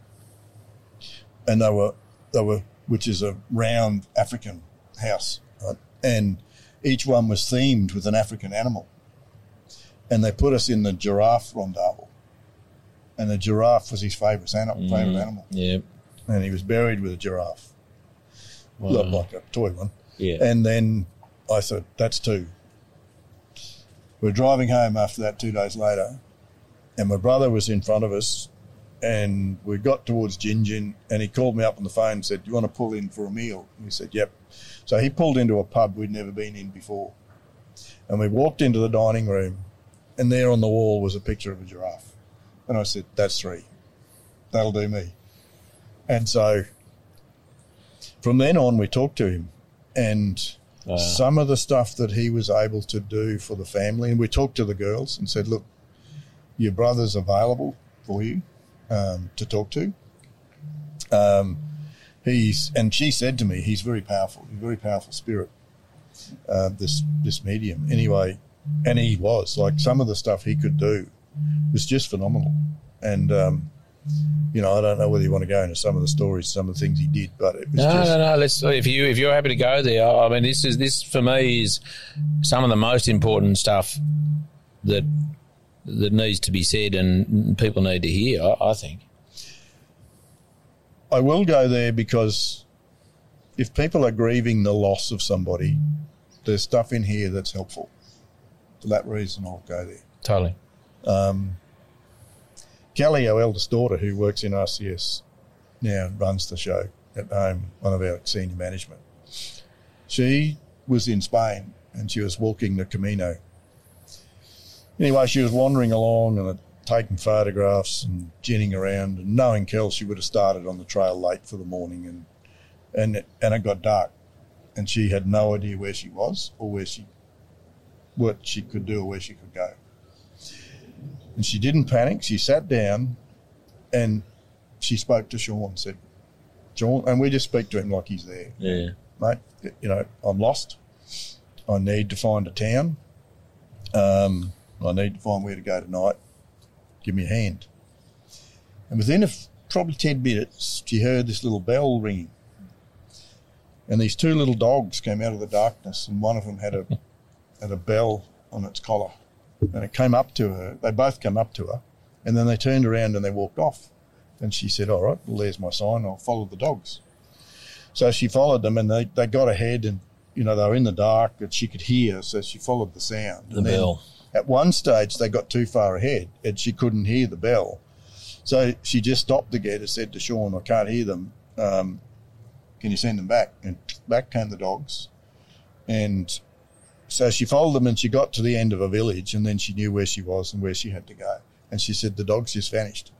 and they were they were which is a round African house, right? and each one was themed with an African animal, and they put us in the giraffe rondavel, and the giraffe was his favourite mm-hmm. animal, favourite animal, Yeah. and he was buried with a giraffe, looked like a toy one. Yeah. And then I thought, that's two. We're driving home after that two days later, and my brother was in front of us, and we got towards Gin Gin, and he called me up on the phone and said, Do you want to pull in for a meal? And we said, Yep. So he pulled into a pub we'd never been in before. And we walked into the dining room, and there on the wall was a picture of a giraffe. And I said, That's three. That'll do me. And so from then on, we talked to him, and Wow. some of the stuff that he was able to do for the family, and we talked to the girls and said, "Look, your brother's available for you um, to talk to." Um, he's and she said to me, "He's very powerful. A very powerful spirit." Uh, this this medium, anyway, and he was like some of the stuff he could do was just phenomenal, and. Um, you know, I don't know whether you want to go into some of the stories, some of the things he did, but it was No, just no, no. Let's. If you if you're happy to go there, I mean, this is this for me is some of the most important stuff that that needs to be said and people need to hear. I, I think. I will go there because if people are grieving the loss of somebody, there's stuff in here that's helpful. For that reason, I'll go there. Totally. Um, Kelly, our eldest daughter, who works in RCS now, runs the show at home, one of our senior management. She was in Spain and she was walking the Camino. Anyway, she was wandering along and taking photographs and ginning around. And knowing Kel, she would have started on the trail late for the morning, and and it, and it got dark, and she had no idea where she was or where she what she could do or where she could go. And she didn't panic. She sat down and she spoke to Sean and said, Sean, and we just speak to him like he's there. Yeah. Mate, you know, I'm lost. I need to find a town. Um, I need to find where to go tonight. Give me a hand. And within a f- probably 10 minutes, she heard this little bell ringing. And these two little dogs came out of the darkness, and one of them had a, had a bell on its collar and it came up to her. They both came up to her, and then they turned around and they walked off. And she said, "All right, well, there's my sign. I'll follow the dogs." So she followed them, and they, they got ahead, and you know they were in the dark, but she could hear, so she followed the sound. The and then bell. At one stage, they got too far ahead, and she couldn't hear the bell. So she just stopped again and said to Sean, "I can't hear them. Um, can you send them back?" And back came the dogs, and so she followed them and she got to the end of a village and then she knew where she was and where she had to go. And she said the dogs just vanished.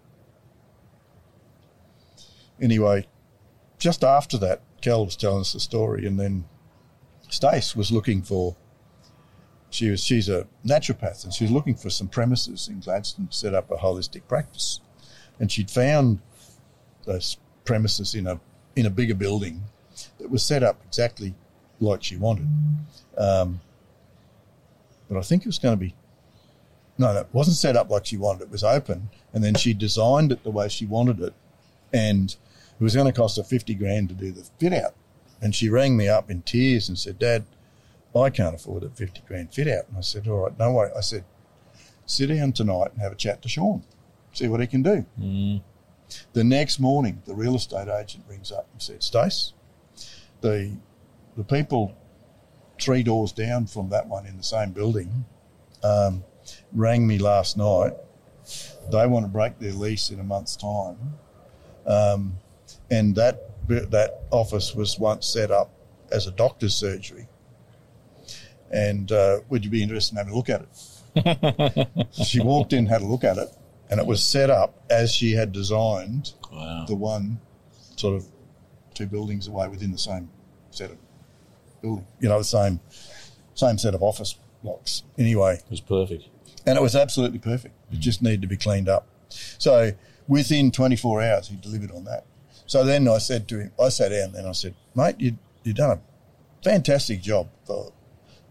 Anyway, just after that, Kel was telling us the story, and then Stace was looking for. She was she's a naturopath, and she was looking for some premises in Gladstone to set up a holistic practice, and she'd found those premises in a in a bigger building that was set up exactly like she wanted. Um, but I think it was going to be no, no, it wasn't set up like she wanted. It was open, and then she designed it the way she wanted it, and it was going to cost her fifty grand to do the fit out. And she rang me up in tears and said, "Dad, I can't afford a fifty grand fit out." And I said, "All right, no worry." I said, "Sit down tonight and have a chat to Sean, see what he can do." Mm. The next morning, the real estate agent rings up and said, "Stace, the the people three doors down from that one in the same building." Um, rang me last night. They want to break their lease in a month's time, um, and that that office was once set up as a doctor's surgery. And uh, would you be interested in having a look at it? she walked in, had a look at it, and it was set up as she had designed Wow. the one sort of two buildings away within the same set of building, you know, the same same set of office blocks. Anyway, It was perfect. and it was absolutely perfect. It just needed to be cleaned up. So within 24 hours, he delivered on that. So then I said to him, I sat down and I said, mate, you, you've done a fantastic job for,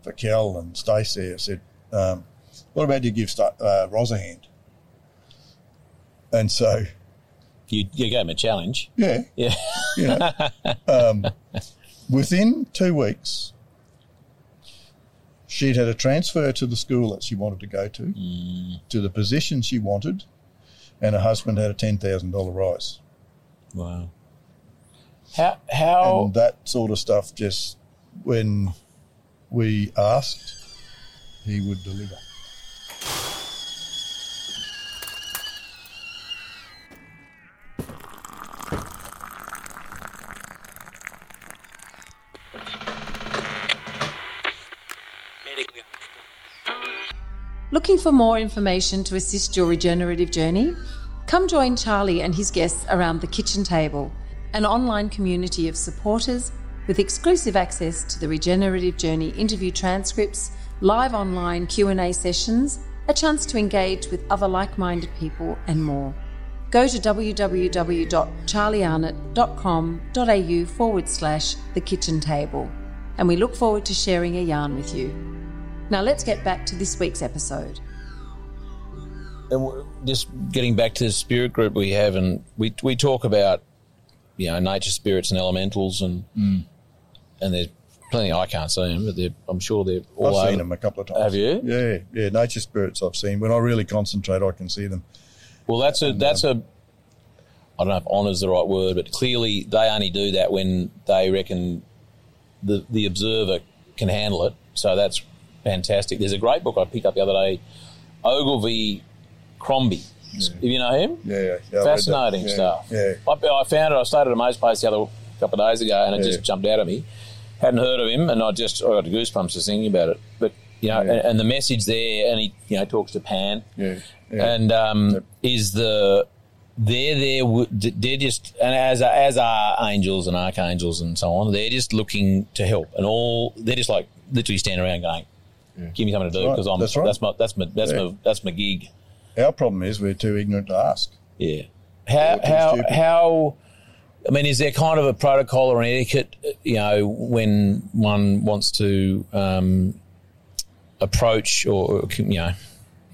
for Kel and Stacey. I said, um, what about you give Sta- uh, Ros a hand? And so, You, you gave him a challenge. yeah, Yeah. you know, um, within two weeks, she'd had a transfer to the school that she wanted to go to, to the position she wanted, and her husband had a ten thousand dollar rise. Wow. How how And that sort of stuff, just when we asked, he would deliver. Looking for more information to assist your regenerative journey? Come join Charlie and his guests around the kitchen table, an online community of supporters with exclusive access to the regenerative journey interview transcripts, live online Q&A sessions, a chance to engage with other like-minded people and more. Go to www.charliearnott.com.au forward slash the kitchen table, and we look forward to sharing a yarn with you. Now let's get back to this week's episode. and w- just getting back to the spirit group we have, and we we talk about you know nature spirits and elementals, and Mm. And there's plenty I can't see them, but they're, I'm sure they're all I've seen them a couple of times. Have you? Yeah, yeah. Nature spirits I've seen. When I really concentrate, I can see them. Well, that's a that's um, a I don't know if honour's the right word, but clearly they only do that when they reckon the the observer can handle it. So that's fantastic. There's a great book I picked up the other day, Ogilvie Crombie. If you know him, Yeah, yeah. yeah I've read that. fascinating Yeah, stuff. Yeah. I, I found it. I started a Maze Place the other couple of days ago, and it Yeah. just jumped out at me. Hadn't heard of him, and I just I got goosebumps just thinking about it. But you know, Yeah. and, and the message there, and he you know talks to Pan, Yeah. yeah. and um, Yep. is the they're there. They're just and as as are angels and archangels and so on. They're just looking to help, and all they're just like literally standing around going, "Give me something to do Right, because I'm that's right. that's my that's my that's Yeah. my that's my gig." Our problem is we're too ignorant to ask. Yeah. How how stupid. how? I mean, is there kind of a protocol or an etiquette? You know, when one wants to um, approach or you know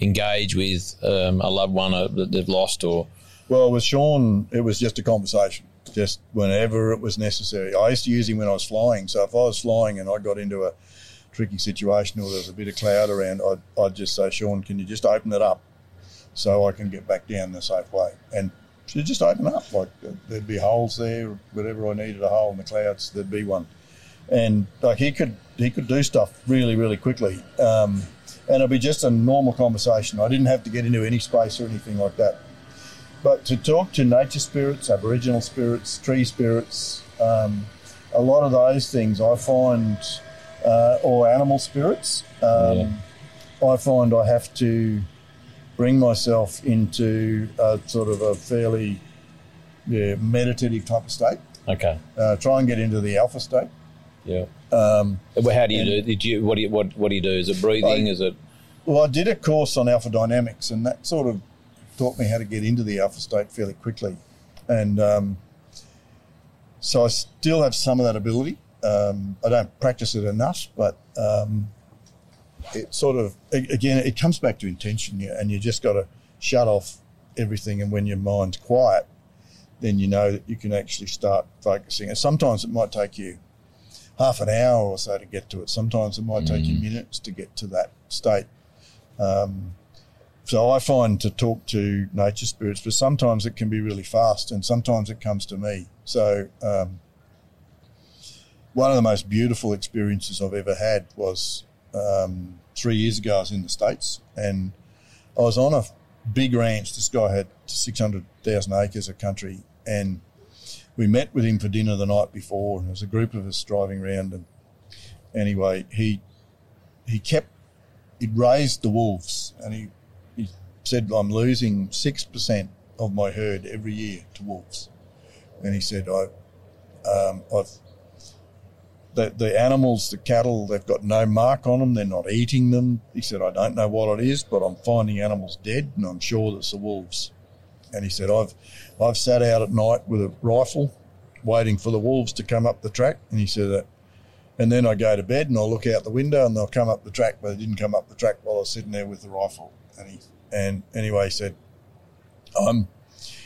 engage with um, a loved one uh, that they've lost, or Well, with Sean, it was just a conversation, just whenever it was necessary. I used to use him when I was flying. So if I was flying and I got into a tricky situation or there was a bit of cloud around, I'd, I'd just say, Sean, can you just open it up so I can get back down the safe way? And she'd just open up. Like there'd be holes there, whatever I needed a hole in the clouds, there'd be one. And like he could he could do stuff really really quickly, um, and it'd be just a normal conversation. I didn't have to get into any space or anything like that. But to talk to nature spirits, Aboriginal spirits, tree spirits, um, a lot of those things I find, uh, or animal spirits, um, I find I have to bring myself into a sort of a fairly yeah, meditative type of state. Okay. Uh, try and get into the alpha state. Yeah. Um, Well, how do you do? Did you? What do you? What What do you do? Is it breathing? I- Is it? well, I did a course on alpha dynamics, and that sort of taught me how to get into the alpha state fairly quickly. And um, so I still have some of that ability. Um, I don't practice it enough, but um, it sort of again it comes back to intention, and you just got to shut off everything. And when your mind's quiet, then you know that you can actually start focusing. And sometimes it might take you half an hour or so to get to it. Sometimes it might take you minutes to get to that state. Um, so I find to talk to nature spirits, but sometimes it can be really fast, and sometimes it comes to me. So um, one of the most beautiful experiences I've ever had was um, three years ago. I was in the states, and I was on a big ranch. This guy had six hundred thousand acres of country, and we met with him for dinner the night before, and there was a group of us driving around. And anyway, he he kept he'd raised the wolves, and he he said, "I'm losing six percent of my herd every year to wolves." And he said, "I um, I've the, the animals, the cattle, they've got no mark on them. They're not eating them. He said, I don't know what it is, but I'm finding animals dead, and I'm sure it's the wolves. And he said, I've I've sat out at night with a rifle, waiting for the wolves to come up the track. And he said that, and then I go to bed and I look out the window and they'll come up the track, but they didn't come up the track while I was sitting there with the rifle. And he and anyway he said, I'm.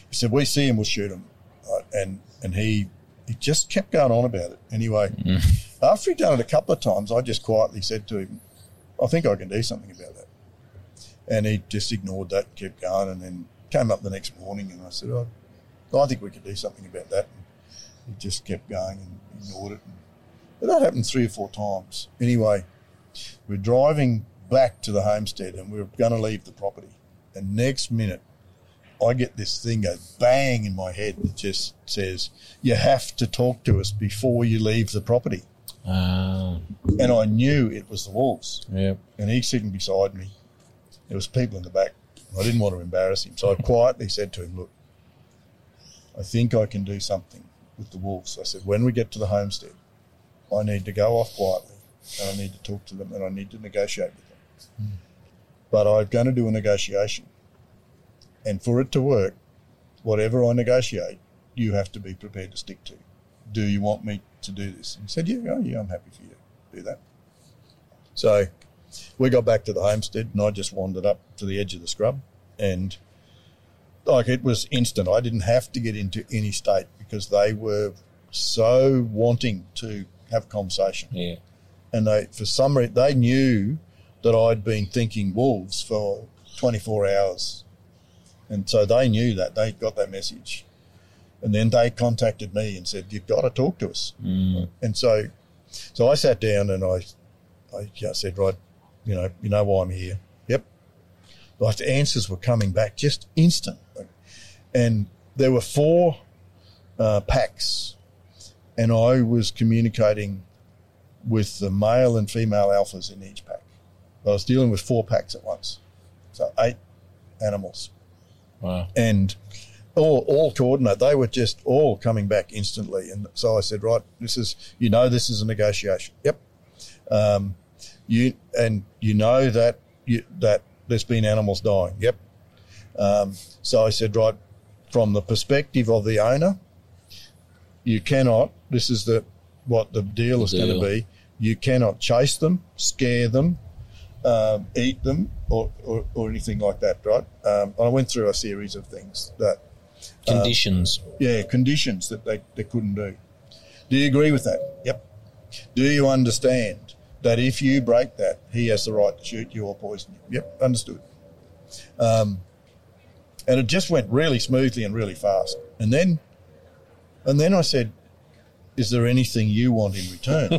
He said we see him, we'll shoot him. Right? Uh, and and he he just kept going on about it. Anyway, mm. after he'd done it a couple of times, I just quietly said to him, I think I can do something about that. And he just ignored that, and kept going, and then came up the next morning and I said, oh, I think we could do something about that. And he just kept going and ignored it. And, but that happened three or four times. Anyway, we're driving back to the homestead and we we're going to leave the property. And next minute, I get this thing go bang in my head that just says, You have to talk to us before you leave the property. Uh, And I knew it was the wolves. And he's sitting beside me. There was people in the back. I didn't want to embarrass him. So I quietly said to him, Look, I think I can do something with the wolves. I said, When we get to the homestead, I need to go off quietly and I need to talk to them and I need to negotiate with them. But I'm going to do a negotiation. And for it to work, whatever I negotiate, you have to be prepared to stick to. Do you want me to do this? And he said, Yeah, oh, yeah, I'm happy for you to do that. So we got back to the homestead and I just wandered up to the edge of the scrub and like it was instant. I didn't have to get into any state because they were so wanting to have a conversation. Yeah. And they, for some reason, they knew that I'd been thinking wolves for 24 hours. And so they knew that. They got that message. And then they contacted me and said, You've got to talk to us. And so so I sat down and I, I just said, Right, you know, you know why I'm here. Yep. Like the answers were coming back just instant. And there were four uh, packs, and I was communicating with the male and female alphas in each pack. I was dealing with four packs at once. So eight animals Wow. and all, all coordinate. They were just all coming back instantly. And so I said, right, this is, you know, this is a negotiation. Yep. Um, you, and you know that, you, that there's been animals dying. Yep. Um, so I said, right, from the perspective of the owner, you cannot, this is the, what the deal is going to be. You cannot chase them, scare them, um, eat them, or, or, or anything like that, right? Um, I went through a series of things that, Conditions. yeah, conditions that they, they couldn't do. Do you agree with that? Yep. Do you understand that if you break that, he has the right to shoot you or poison you? Yep, understood. Um, and it just went really smoothly and really fast. And then, and then I said, "Is there anything you want in return?"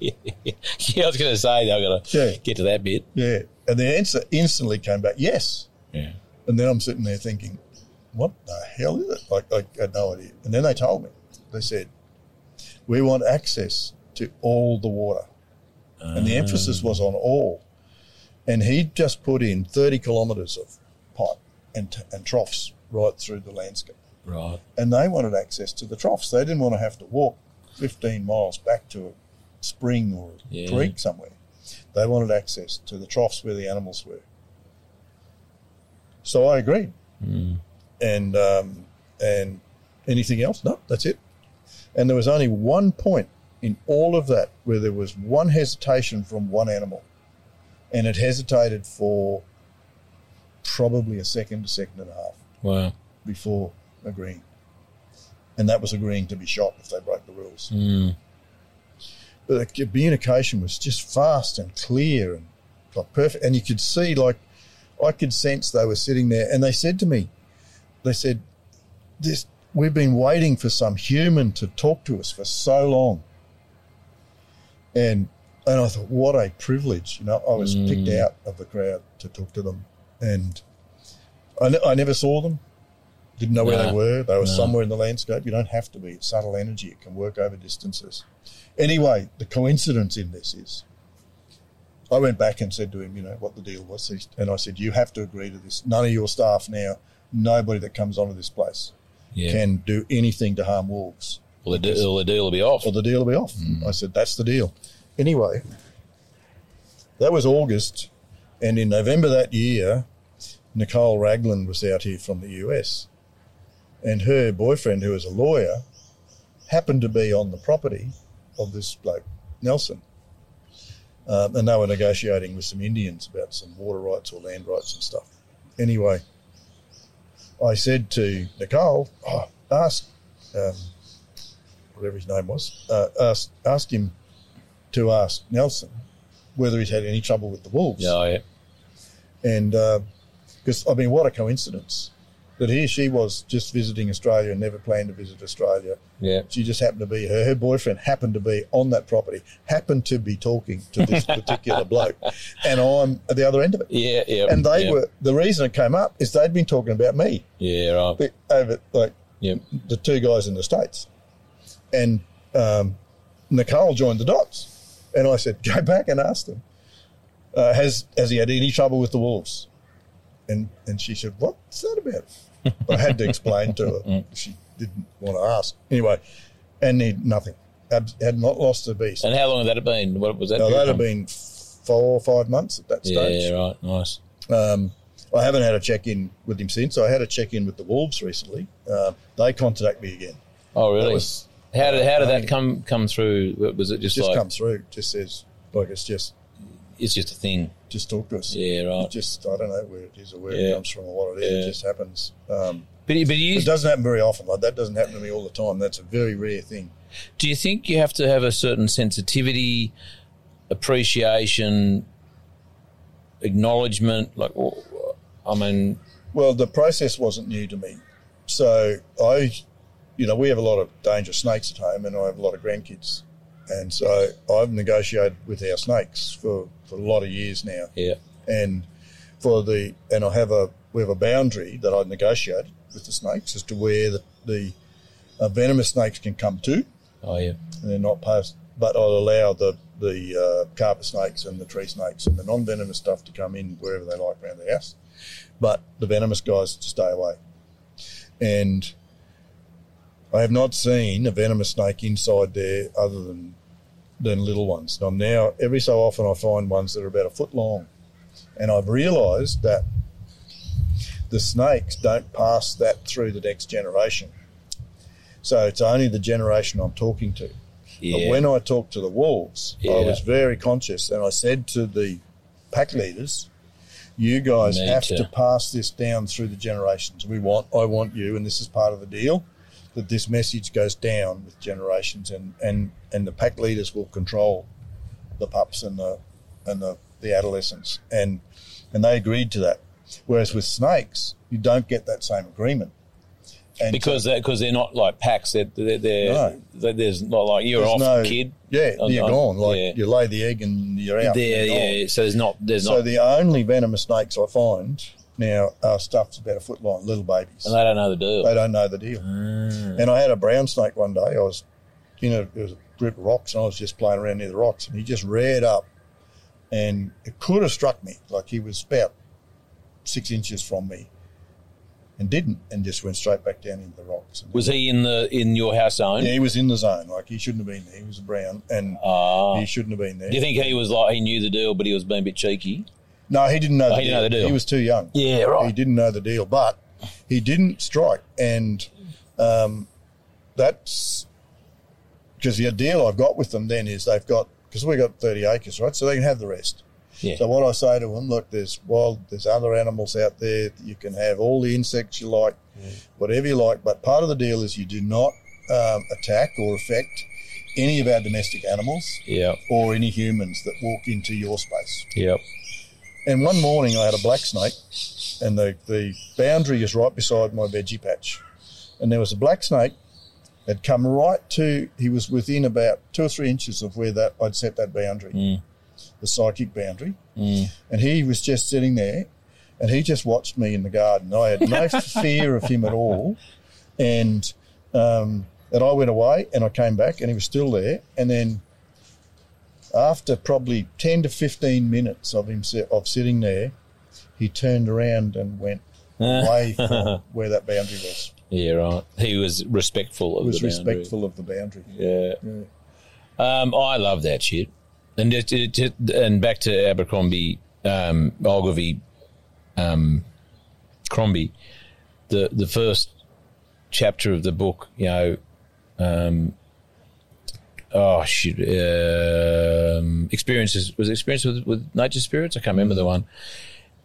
yeah. yeah, I was going to say, I've got to Yeah. get to that bit. yeah, and the answer instantly came back, "Yes." Yeah. And then I'm sitting there thinking, what the hell is it? Like, I had no idea. And then they told me, they said, we want access to all the water. And the emphasis was on all. And he just put in 30 kilometres of pipe and, and troughs right through the landscape. Right. and they wanted access to the troughs. They didn't want to have to walk 15 miles back to a spring or a Yeah. creek somewhere. They wanted access to the troughs where the animals were. So I agreed. And um, and anything else? No, that's it. And there was only one point in all of that where there was one hesitation from one animal, and it hesitated for probably a second, a second and a half Wow. before agreeing. And that was agreeing to be shot if they broke the rules. Mm. But the communication was just fast and clear and like perfect. And you could see, like, I could sense they were sitting there. And they said to me, they said, this, we've been waiting for some human to talk to us for so long. And and I thought, what a privilege. You know, I was picked out of the crowd to talk to them. And I, I never saw them. Didn't know where they were. They were No. somewhere in the landscape. You don't have to be. It's subtle energy. It can work over distances. Anyway, the coincidence in this is I went back and said to him, you know, what the deal was. And I said, you have to agree to this. None of your staff now, nobody that comes onto this place Yeah. can do anything to harm wolves well, the, de- the deal will be off. or the deal will be off. Hmm. I said, that's the deal. Anyway, that was August. And in November that year, Nicole Ragland was out here from the US. And her boyfriend, who was a lawyer, happened to be on the property of this bloke, Nelson. Um, and they were negotiating with some Indians about some water rights or land rights and stuff. Anyway, I said to Nicole, oh, ask um, whatever his name was, uh, ask, ask him to ask Nelson whether he's had any trouble with the wolves. yeah, yeah. And because, I mean, what a coincidence that he, she was just visiting Australia and never planned to visit Australia. Yeah. She just happened to be, her, her boyfriend happened to be on that property, happened to be talking to this particular bloke. And I'm at the other end of it. Yeah, yeah. And they yeah. were, the reason it came up is they'd been talking about me Yeah, right. But over, like, Yeah. the two guys in the States. And um, Nicole joined the dots. And I said, go back and ask them, uh, has, has he had any trouble with the wolves? And, and she said, what's that about? I had to explain to her. She didn't want to ask. Anyway, and he, nothing. Ab- Had not lost a beast. And how long had that been? What was that? Now, that'd have been four or five months at that stage. Yeah, right. Nice. Um, I haven't had a check in with him since. I had a check in with the Wolves recently. Uh, they contact me again. Oh, really? Was how did how did that come come through? Was it just, just like come through. Just says like it's just it's just a thing? Just talk to us. Yeah, right. It just I don't know where it is or where Yeah. it comes from or what it is. Yeah. It just happens. Um, But but you it doesn't happen very often. Like that doesn't happen to me all the time. That's a very rare thing. do you think you have to have a certain sensitivity, appreciation, acknowledgement? Like, I mean, Well, the process wasn't new to me. So I, you know, we have a lot of dangerous snakes at home, and I have a lot of grandkids, and so I've negotiated with our snakes for, for a lot of years now. yeah, and for the and I have a we have a boundary that I negotiated with the snakes as to where the, the uh, venomous snakes can come to, oh yeah, and they're not past. But I'll allow the the uh, carpet snakes and the tree snakes and the non venomous stuff to come in wherever they like around the house, but the venomous guys to stay away. And I have not seen a venomous snake inside there other than than little ones. Now, now every so often I find ones that are about a foot long, and I've realised that the snakes don't pass that through the next generation. So it's only the generation I'm talking to. yeah. But when I talked to the wolves, Yeah. I was very conscious, and I said to the pack leaders, "You guys Need have to. to. pass this down through the generations. We want, I want you, and this is part of the deal, that this message goes down with generations, and and and the pack leaders will control the pups and the and the, the adolescents, and and they agreed to that. Whereas with snakes, you don't get that same agreement. And because that because they're not like packs. They're, they're, they're, No. they're- there's not like you're there's off, no- kid. Yeah, On- you're on- gone. Like yeah. you lay the egg and you're out. There, yeah. So there's not there's So not, the only venomous snakes I find now are stuffed about a foot long, little babies. and they don't know the deal. They don't know the deal. Ah. And I had a brown snake one day. I was in a, it was a group of rocks, and I was just playing around near the rocks, and he just reared up, and it could have struck me. Like he was about six inches from me, and didn't, and just went straight back down into the rocks. Was he in the in your house zone? yeah, he was in the zone. Like he shouldn't have been there. He was a brown, and Ah. he shouldn't have been there. Do you think he was like he knew the deal, but he was being a bit cheeky? No, he didn't know. The Oh, he didn't know the deal. He was too young. Yeah, right. He didn't know the deal, but he didn't strike, and um, that's because the deal I've got with them then is they've got because we got thirty acres, right? So they can have the rest. Yeah. So what I say to them, look, there's wild, there's other animals out there. You can have all the insects you like, whatever you like, but part of the deal is you do not um, attack or affect any of our domestic animals Yeah. or any humans that walk into your space. Yep. And one morning I had a black snake, and the, the boundary is right beside my veggie patch. And there was a black snake had come right to, he was within about two or three inches of where that I'd set that boundary, the psychic boundary. And he was just sitting there, and he just watched me in the garden. I had no fear of him at all. And, um, and I went away, and I came back, and he was still there. And then after probably 10 to 15 minutes of him of sitting there, he turned around and went away from where that boundary was. Yeah, right. He was respectful of He was the boundary. respectful of the boundary. Yeah. Um, I love that shit. And just, just, and back to Abercrombie, um, Ogilvie, um, Crombie, the the first chapter of the book, you know, um, oh shit, um, experiences. Was it experience with, with nature spirits. I can't remember the one.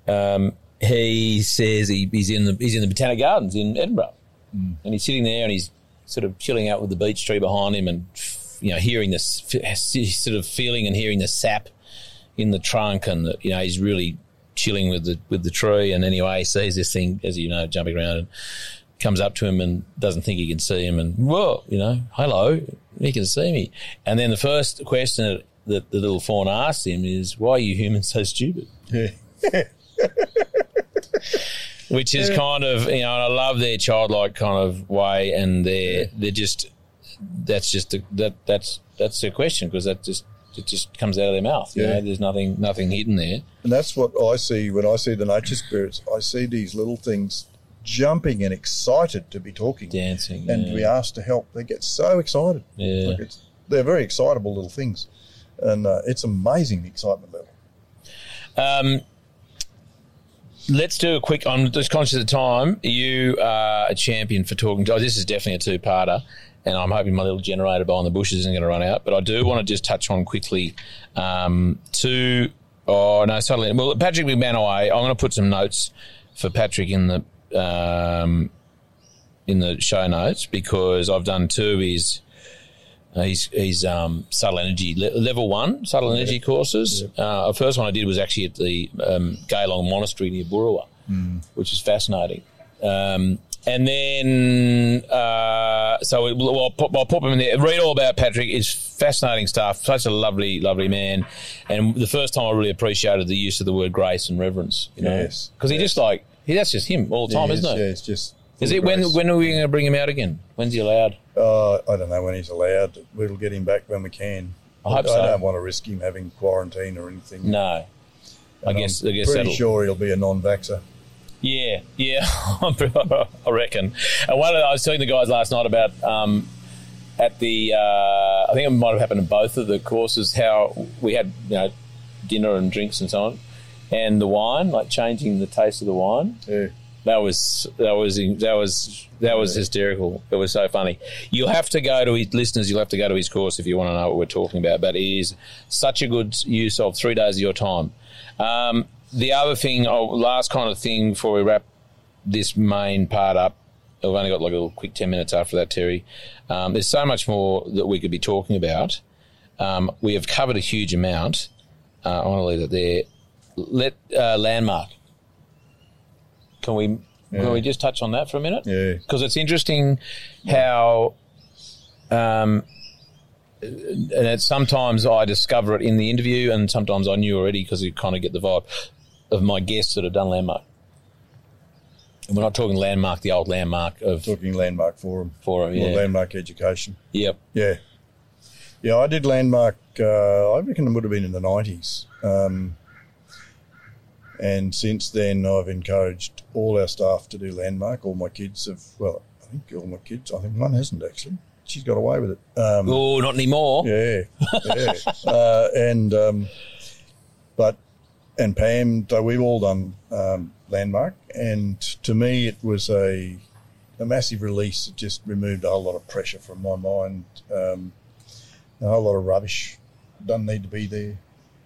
Um, he says he, he's in the he's in the Botanic Gardens in Edinburgh, and he's sitting there and he's sort of chilling out with the beech tree behind him and you know hearing this sort of feeling and hearing the sap in the trunk and the, you know he's really chilling with the with the tree. And anyway he sees this thing as you know jumping around and comes up to him and doesn't think he can see him and whoa you know hello he can see me and then the first question that, that the little faun asks him is why are you humans so stupid Yeah. which is kind of you know, and I love their childlike kind of way, and they're they're just that's just a, that that's that's their question because that just it just comes out of their mouth. You Yeah. know, there's nothing nothing hidden there. And that's what I see when I see the nature spirits. I see these little things jumping and excited to be talking Dancing and yeah. to be asked to help. They get so excited. Yeah. Like it's, they're very excitable little things. And uh, it's amazing the excitement level. Um, let's do a quick. I'm just conscious of the time. You are a champion for talking. Oh, this is definitely a two-parter, and I'm hoping my little generator behind the bushes isn't going to run out. But I do want to just touch on quickly um, two Oh no, suddenly. Well, Patrick MacManaway. I'm going to put some notes for Patrick in the um, in the show notes because I've done two of his. Uh, he's he's um, subtle energy level one subtle energy courses. Uh, the first one I did was actually at the um, Galong Monastery near Boorowa, which is fascinating. Um, and then, uh, so it, well, I'll pop, I'll put him in there. Read all about Patrick. It's fascinating stuff. Such a lovely, lovely man. And the first time I really appreciated the use of the word grace and reverence. You know, Yes. because he just like he, that's just him all the time, yeah, isn't it? Yeah, it's just. Is it when when are we going to bring him out again? When's he allowed? Uh, I don't know when he's allowed. We'll get him back when we can. I hope I so. don't want to risk him having quarantine or anything. No, I And guess I'm I guess pretty that'll. sure he'll be a non-vaxxer. Yeah, yeah, I reckon. And one of the, I was telling the guys last night about um, at the uh, I think it might have happened in both of the courses how we had you know dinner and drinks and so on, and the wine like changing the taste of the wine. Yeah. That was that was that was that was hysterical. It was so funny. You'll have to go to his listeners. You'll have to go to his course if you want to know what we're talking about. But it is such a good use of three days of your time. Um, the other thing, oh, last kind of thing before we wrap this main part up. We've only got like a little quick ten minutes after that, Terry. Um, there's so much more that we could be talking about. Um, we have covered a huge amount. Uh, I want to leave it there. Let uh, landmark. Can we can we just touch on that for a minute? Yeah. because it's interesting how um, and it's sometimes I discover it in the interview, and sometimes I knew already because you kind of get the vibe of my guests that have done landmark. And we're not talking landmark, the old landmark of Talking landmark forum. forum. Or landmark education. Yep. Yeah. Yeah, I did landmark, uh, I reckon it would have been in the 90s. Um, And since then, I've encouraged all our staff to do landmark. All my kids have, well, I think all my kids, I think one hasn't actually. She's got away with it. Um, Oh, not anymore. yeah, yeah. uh, and um, but and Pam, so we've all done um, landmark, and to me, it was a a massive release. It just removed a whole lot of pressure from my mind. Um, a whole lot of rubbish doesn't need to be there.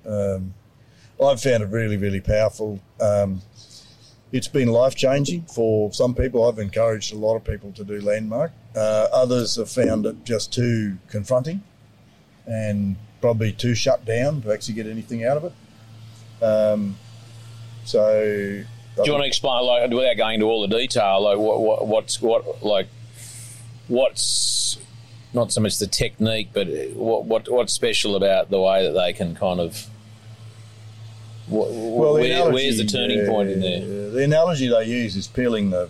Um, I've found it really, really powerful. Um, it's been life changing for some people. I've encouraged a lot of people to do landmark. Uh, others have found it just too confronting and probably too shut down to actually get anything out of it. Um, so, Do you want to explain, like, without going into all the detail, like what, what what's what like what's not so much the technique, but what what what's special about the way that they can kind of what, Well, where, analogy- where's the turning point in there? The analogy they use is peeling the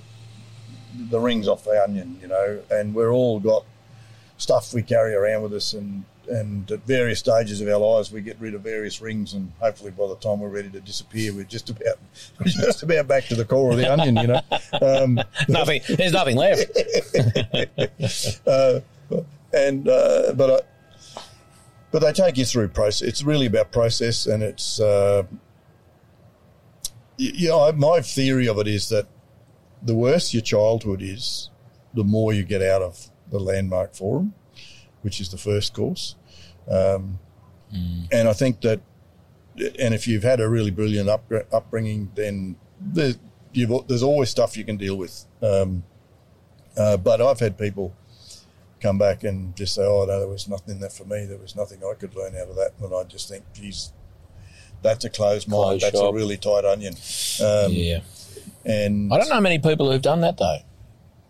the rings off the onion, you know, and we're all got stuff we carry around with us, and and at various stages of our lives we get rid of various rings, and hopefully by the time we're ready to disappear, we're just about we're just about back to the core of the onion, you know. Um, Nothing. There's nothing left. uh, and uh, but I, but they take you through process. It's really about process, and it's uh, you know my theory of it is that the worse your childhood is, the more you get out of the landmark forum, which is the first course. Um, And I think that, and if you've had a really brilliant up, upbringing, then there's, you've, there's always stuff you can deal with. Um, uh, but I've had people come back and just say, "Oh no, there was nothing in that for me. There was nothing I could learn out of that." And I just think, "Geez, that's a closed mind. That's a really tight onion." Um, yeah. And I don't know many people who've done that though.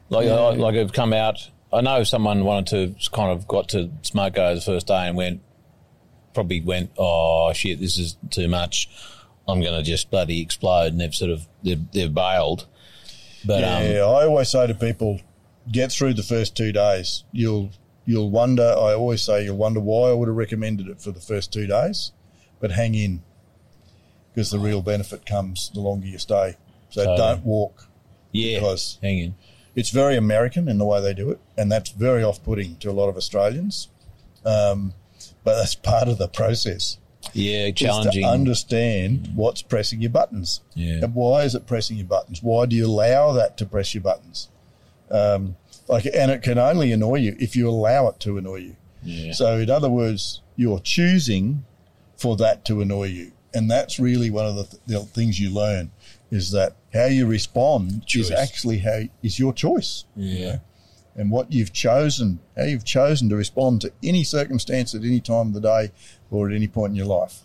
Like, uh, like have come out. I know someone wanted to kind of got to Smoko the first day and went, probably went, oh shit, this is too much. I'm going to just bloody explode, and they've sort of they've, they've bailed. But um, Yeah, I always say to people, get through the first two days. You'll you'll wonder. I always say you'll wonder why I would have recommended it for the first two days, but hang in because the real benefit comes the longer you stay. So don't walk. yeah, because- hang in. It's very American in the way they do it, and that's very off-putting to a lot of Australians. Um, but that's part of the process. Yeah, challenging. to understand what's pressing your buttons. Yeah. And why is it pressing your buttons? Why do you allow that to press your buttons? Um, like, and it can only annoy you if you allow it to annoy you. yeah. So, in other words, you're choosing for that to annoy you, and that's really one of the, th- the things you learn is that how you respond Choice. is actually how is your choice yeah. and what you've chosen, how you've chosen to respond to any circumstance at any time of the day or at any point in your life.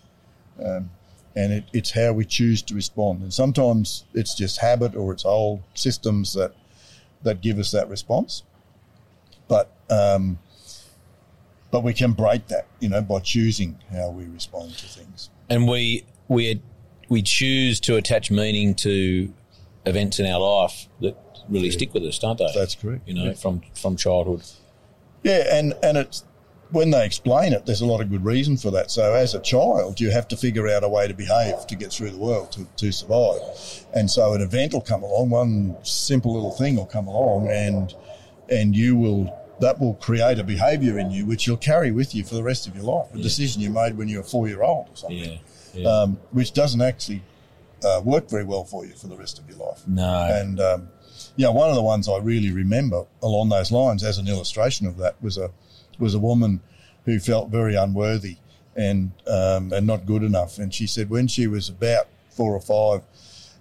Um, and it, it's how we choose to respond. And sometimes it's just habit or it's old systems that that give us that response. But um, but we can break that, you know, by choosing how we respond to things. And we we we choose to attach meaning to events in our life that really stick with us, don't they? That's correct. You know, Yeah. from from childhood. Yeah, and and it's when they explain it, there's a lot of good reason for that. So as a child, you have to figure out a way to behave to get through the world to, to survive. And so an event will come along, one simple little thing will come along, and and you will that will create a behaviour in you which you'll carry with you for the rest of your life. A decision you made when you were four year old or something, Yeah. yeah. um, which doesn't actually uh, work very well for you for the rest of your life. no. And um, yeah, one of the ones I really remember along those lines, as an illustration of that, was a was a woman who felt very unworthy and um, and not good enough. And she said when she was about four or five,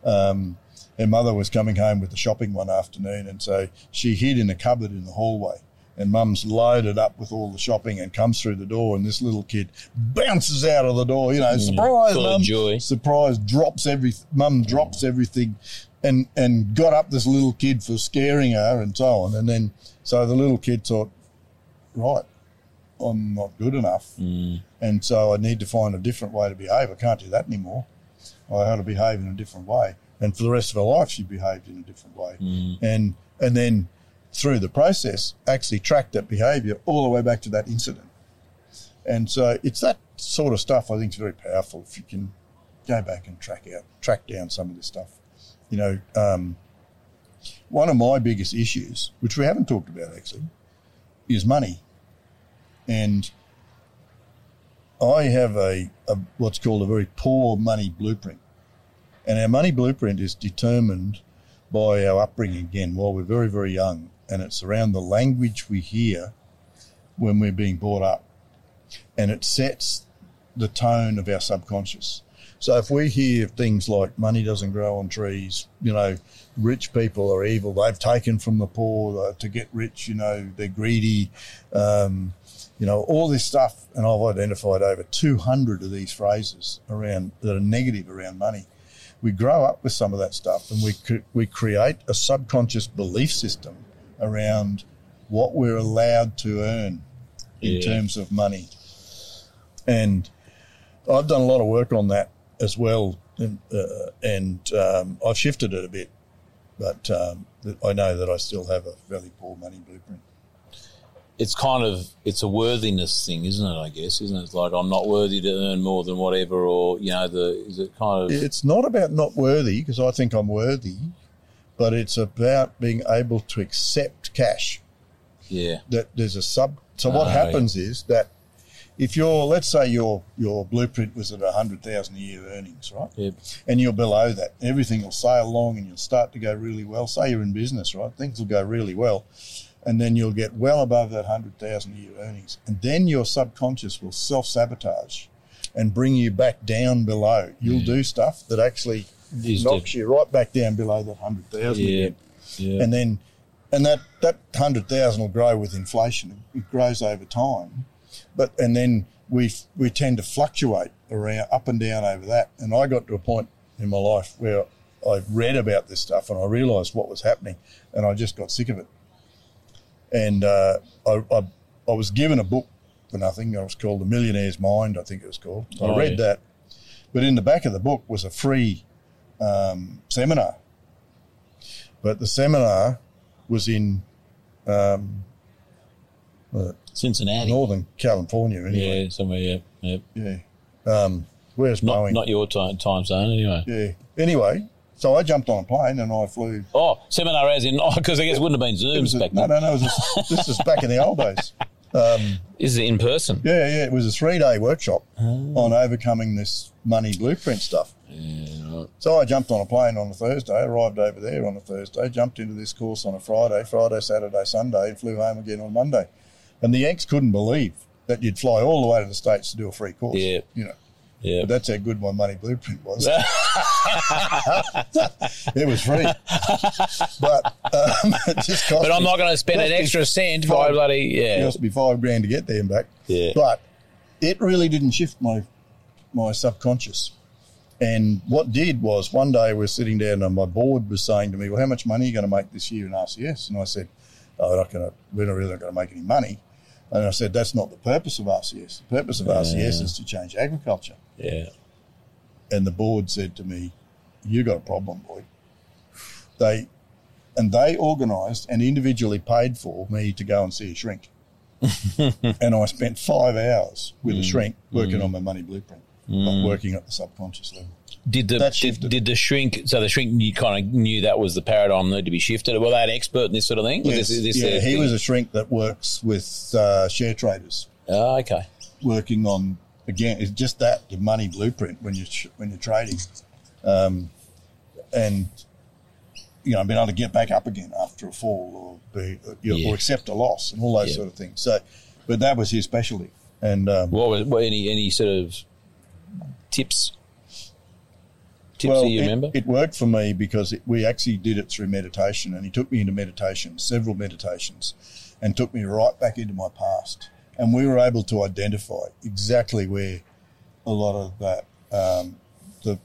um, her mother was coming home with the shopping one afternoon, and so she hid in a cupboard in the hallway. And mum's loaded up with all the shopping and comes through the door, and this little kid bounces out of the door. You know, mm. surprise, mum! joy. Surprise! Drops every mum drops everything, and and got up this little kid for scaring her and so on. And then so the little kid thought, right, I'm not good enough, mm. and so I need to find a different way to behave. I can't do that anymore. I had to behave in a different way, and for the rest of her life, she behaved in a different way, mm. and and then through the process, actually tracked that behaviour all the way back to that incident. And so it's that sort of stuff I think is very powerful if you can go back and track out, track down some of this stuff. You know, um, one of my biggest issues, which we haven't talked about actually, is money. And I have a, a what's called a very poor money blueprint. And our money blueprint is determined by our upbringing again while we're very, very young. And it's around the language we hear when we're being brought up. And it sets the tone of our subconscious. So if we hear things like money doesn't grow on trees, you know, rich people are evil, they've taken from the poor uh, to get rich, you know, they're greedy, um, you know, all this stuff. And I've identified over 200 of these phrases around that are negative around money. We grow up with some of that stuff and we, we create a subconscious belief system around what we're allowed to earn in Yeah. terms of money. And I've done a lot of work on that as well, and, uh, and um, I've shifted it a bit, but um, I know that I still have a fairly poor money blueprint. it's kind of it's a worthiness thing, isn't it? I guess, isn't it? It's like I'm not worthy to earn more than whatever, or you know, the is it kind of It's not about not worthy because I think I'm worthy, but it's about being able to accept cash. yeah, That there's a sub. So what Ah, happens is that if you're, let's say your your blueprint was at a hundred thousand a year earnings, right? yeah, and you're below that. Everything will sail along and you'll start to go really well. Say you're in business, right? Things will go really well. And then you'll get well above that 100,000 a year earnings. And then your subconscious will self sabotage and bring you back down below. You'll do stuff that actually Is knocks you right back down below that 100,000 yeah, again. yeah. And then, and that, that 100,000 will grow with inflation. It grows over time. But, and then we, we tend to fluctuate around up and down over that. And I got to a point in my life where I read about this stuff and I realised what was happening and I just got sick of it. And uh, I, I, I was given a book for nothing. It was called The Millionaire's Mind, I think it was called. I Oh, read yeah. that. But in the back of the book was a free um, seminar. But the seminar was in um, Cincinnati. Northern California, anyway. Yeah, somewhere. Yeah, yeah. Yeah. Um, where's Not Boeing? not your time time zone anyway. yeah. Anyway, so I jumped on a plane and I flew. Oh, seminar as in oh, because I guess it wouldn't have been Zooms back no, then. no, no. It was a, this is back in the old days. Um, Is it in person? yeah, yeah. It was a three-day workshop on overcoming this money blueprint stuff. So I jumped on a plane on a Thursday, arrived over there on a Thursday, jumped into this course on a Friday, Friday, Saturday, Sunday, and flew home again on Monday. And the Yanks couldn't believe that you'd fly all the way to the States to do a free course. Yeah. You know, yeah. but that's how good my money blueprint was. it was free. but um, it just cost But I'm me- not going to spend an extra cent for five- bloody yeah. It cost me five grand to get there and back. Yeah. But it really didn't shift my my subconscious. And what did was one day we were sitting down and my board was saying to me, Well, how much money are you going to make this year in RCS? And I said, Oh, we're not going to, we're not really not going to make any money. And I said, That's not the purpose of RCS. The purpose of RCS is to change agriculture. yeah. And the board said to me, You got a problem, boy. They and they organised and individually paid for me to go and see a shrink. and I spent five hours with a mm. shrink working mm. on my money blueprint, like working at the subconscious level. Did the did, did the shrink? So the shrink, you kind of knew that was the paradigm that to be shifted. Were they an expert in this sort of thing? Yes, this, this yeah, he thing? was a shrink that works with uh, share traders, Oh, okay. working on again. It's just that the money blueprint when you when you're trading, um, and you know being able to get back up again after a fall or be you know, Yeah. or accept a loss and all those Yeah. sort of things. So, but that was his specialty, and um, What was what, any any sort of tips? Tips well, that you it, remember? it worked for me because it, we actually did it through meditation, and he took me into meditation, several meditations, and took me right back into my past, and we were able to identify exactly where a lot of that um, the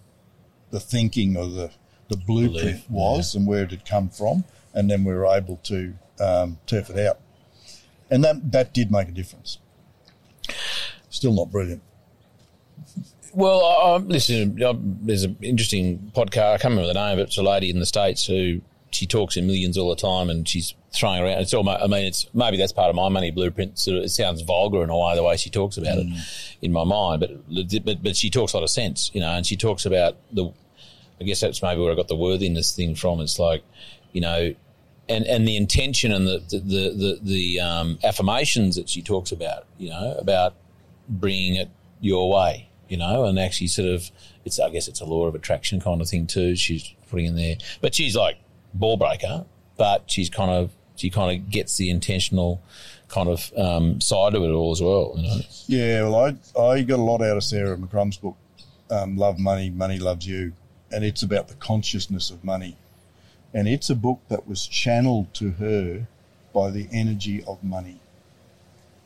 the thinking or the the blueprint Belief, was and where it had come from, and then we were able to um, turf it out, and that that did make a difference. Still not brilliant. Well, I, I, listen, uh, there's an interesting podcast. I can't remember the name of it. It's a lady in the States who she talks in millions all the time, and she's throwing around. It's almost. I mean, it's maybe that's part of my money blueprint. Of, it sounds vulgar in a way the way she talks about Mm. it in my mind, but but but she talks a lot of sense, you know, and she talks about the. I guess that's maybe where I got the worthiness thing from. It's like, you know, and and the intention and the the the, the, the um, affirmations that she talks about, you know, about bringing it your way, you know, and actually sort of, it's I guess it's a law of attraction kind of thing too. She's putting in there, but she's like ball breaker, but she's kind of she kind of gets the intentional kind of um, side of it all as well, you know. Yeah, well, I I got a lot out of Sarah McCrum's book, um, Love Money, Money Loves You, and it's about the consciousness of money, and it's a book that was channeled to her by the energy of money,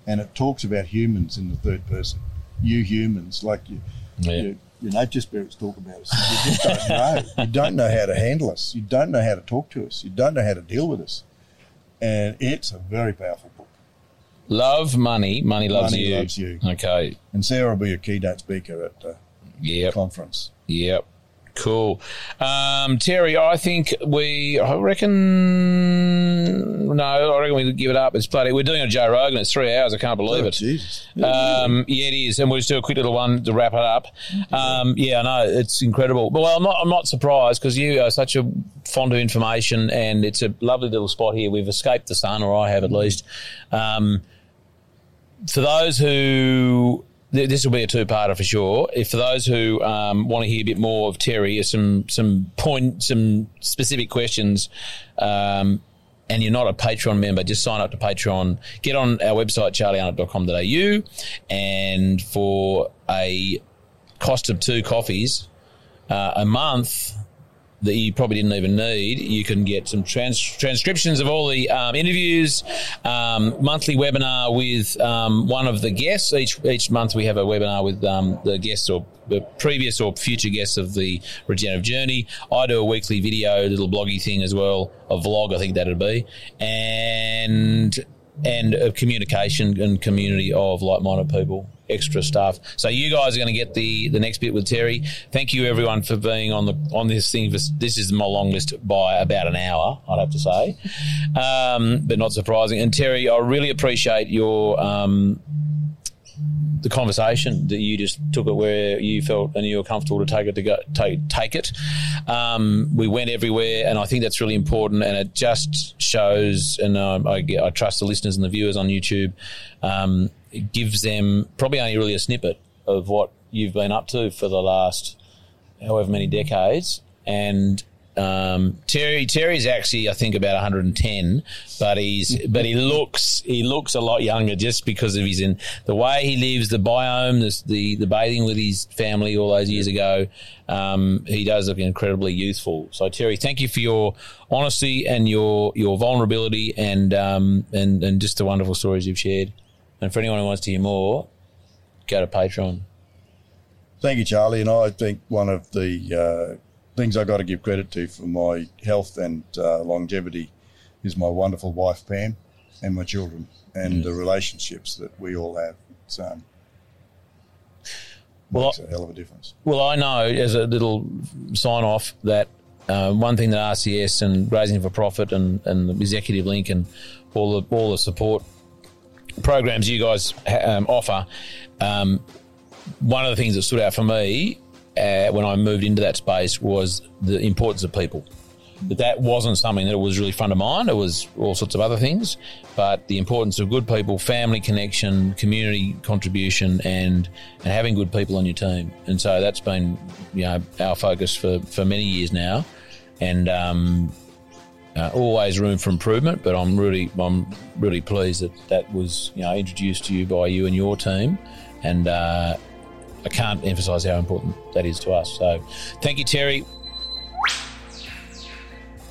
and it talks about humans in the third person, you humans, like you, Yeah. you your nature spirits talk about us. You just don't know. You don't know how to handle us. You don't know how to talk to us. You don't know how to deal with us, and it's a very powerful book. Love money, money loves Money you. loves you. Okay. And Sarah will be a keynote speaker at the Yep. conference. Yep. Cool. Um, Terry, I think we, I reckon, no, I reckon we give it up. It's bloody, we're doing a Joe Rogan. It's three hours. I can't believe Oh, it. Jesus. Um, yeah, it is, and we'll just do a quick little one to wrap it up. Um, yeah, I know it's incredible. But well, I'm not, I'm not surprised because you are such a fond of information, and it's a lovely little spot here. We've escaped the sun, or I have at least. Um, for those who this will be a two-parter for sure. If for those who um, want to hear a bit more of Terry, some some point, some specific questions, um, and you're not a Patreon member, just sign up to Patreon. Get on our website charliearnott.com.au, and for a cost of two coffees uh, a month that you probably didn't even need. You can get some trans- transcriptions of all the um, interviews, um, monthly webinar with um, one of the guests. Each each month we have a webinar with um, the guests or the previous or future guests of the regenerative journey. I do a weekly video, little bloggy thing as well, a vlog I think that'd be, and and a communication and community of like-minded people extra stuff so you guys are going to get the the next bit with terry thank you everyone for being on the on this thing this is my long list by about an hour i'd have to say um, but not surprising and terry i really appreciate your um, the conversation that you just took it where you felt and you were comfortable to take it to go take take it. Um, we went everywhere, and I think that's really important. And it just shows, and um, I, I trust the listeners and the viewers on YouTube. Um, it gives them probably only really a snippet of what you've been up to for the last however many decades, and um, Terry Terry's actually I think about 110, but he's but he looks he looks a lot younger just because of his in the way he lives, the biome, the the bathing with his family all those years ago. Um, he does look incredibly youthful. So Terry, thank you for your honesty and your your vulnerability and um, and and just the wonderful stories you've shared. And for anyone who wants to hear more, go to Patreon. Thank you, Charlie. And I think one of the uh, things I got to give credit to for my health and uh, longevity is my wonderful wife Pam and my children and the relationships that we all have. It's um, Well, makes a hell of a difference. Well, I know as a little sign off that uh, one thing that RCS and Grazing for Profit and, and the Executive Link and all the all the support programs you guys um, offer, um, one of the things that stood out for me uh, when I moved into that space was the importance of people. That that wasn't something that was really front of mind. It was all sorts of other things, but the importance of good people, family connection, community contribution, and and having good people on your team. And so that's been you know our focus for for many years now, and. Um, uh, always room for improvement, but I'm really, I'm really pleased that that was, you know, introduced to you by you and your team, and uh, I can't emphasise how important that is to us. So, thank you, Terry.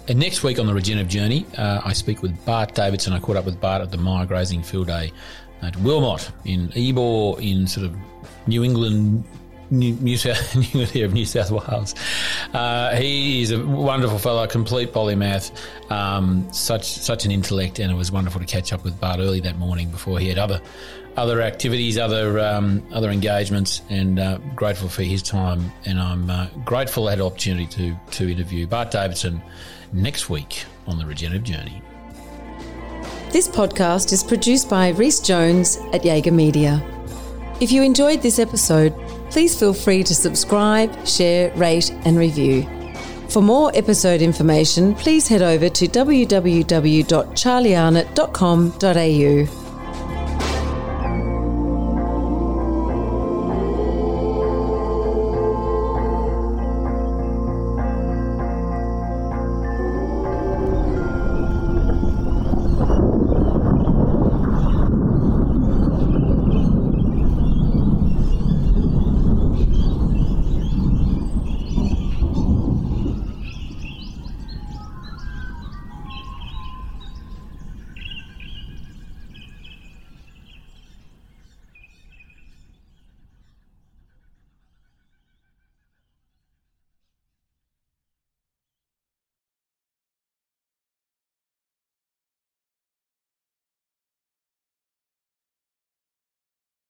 And next week on the Regenerative Journey, uh, I speak with Bart Davidson. I caught up with Bart at the Myer Grazing Field Day at Wilmot in Ebor in sort of New England New, New South of New South Wales. Uh, he is a wonderful fellow, complete polymath, um, such such an intellect, and it was wonderful to catch up with Bart early that morning before he had other other activities, other um, other engagements, and uh, grateful for his time. And I'm uh, grateful I had the opportunity to to interview Bart Davidson next week on the Regenerative Journey. This podcast is produced by Rhys Jones at Jaeger Media. If you enjoyed this episode, please feel free to subscribe, share, rate, and review. For more episode information, please head over to www.charliearnott.com.au.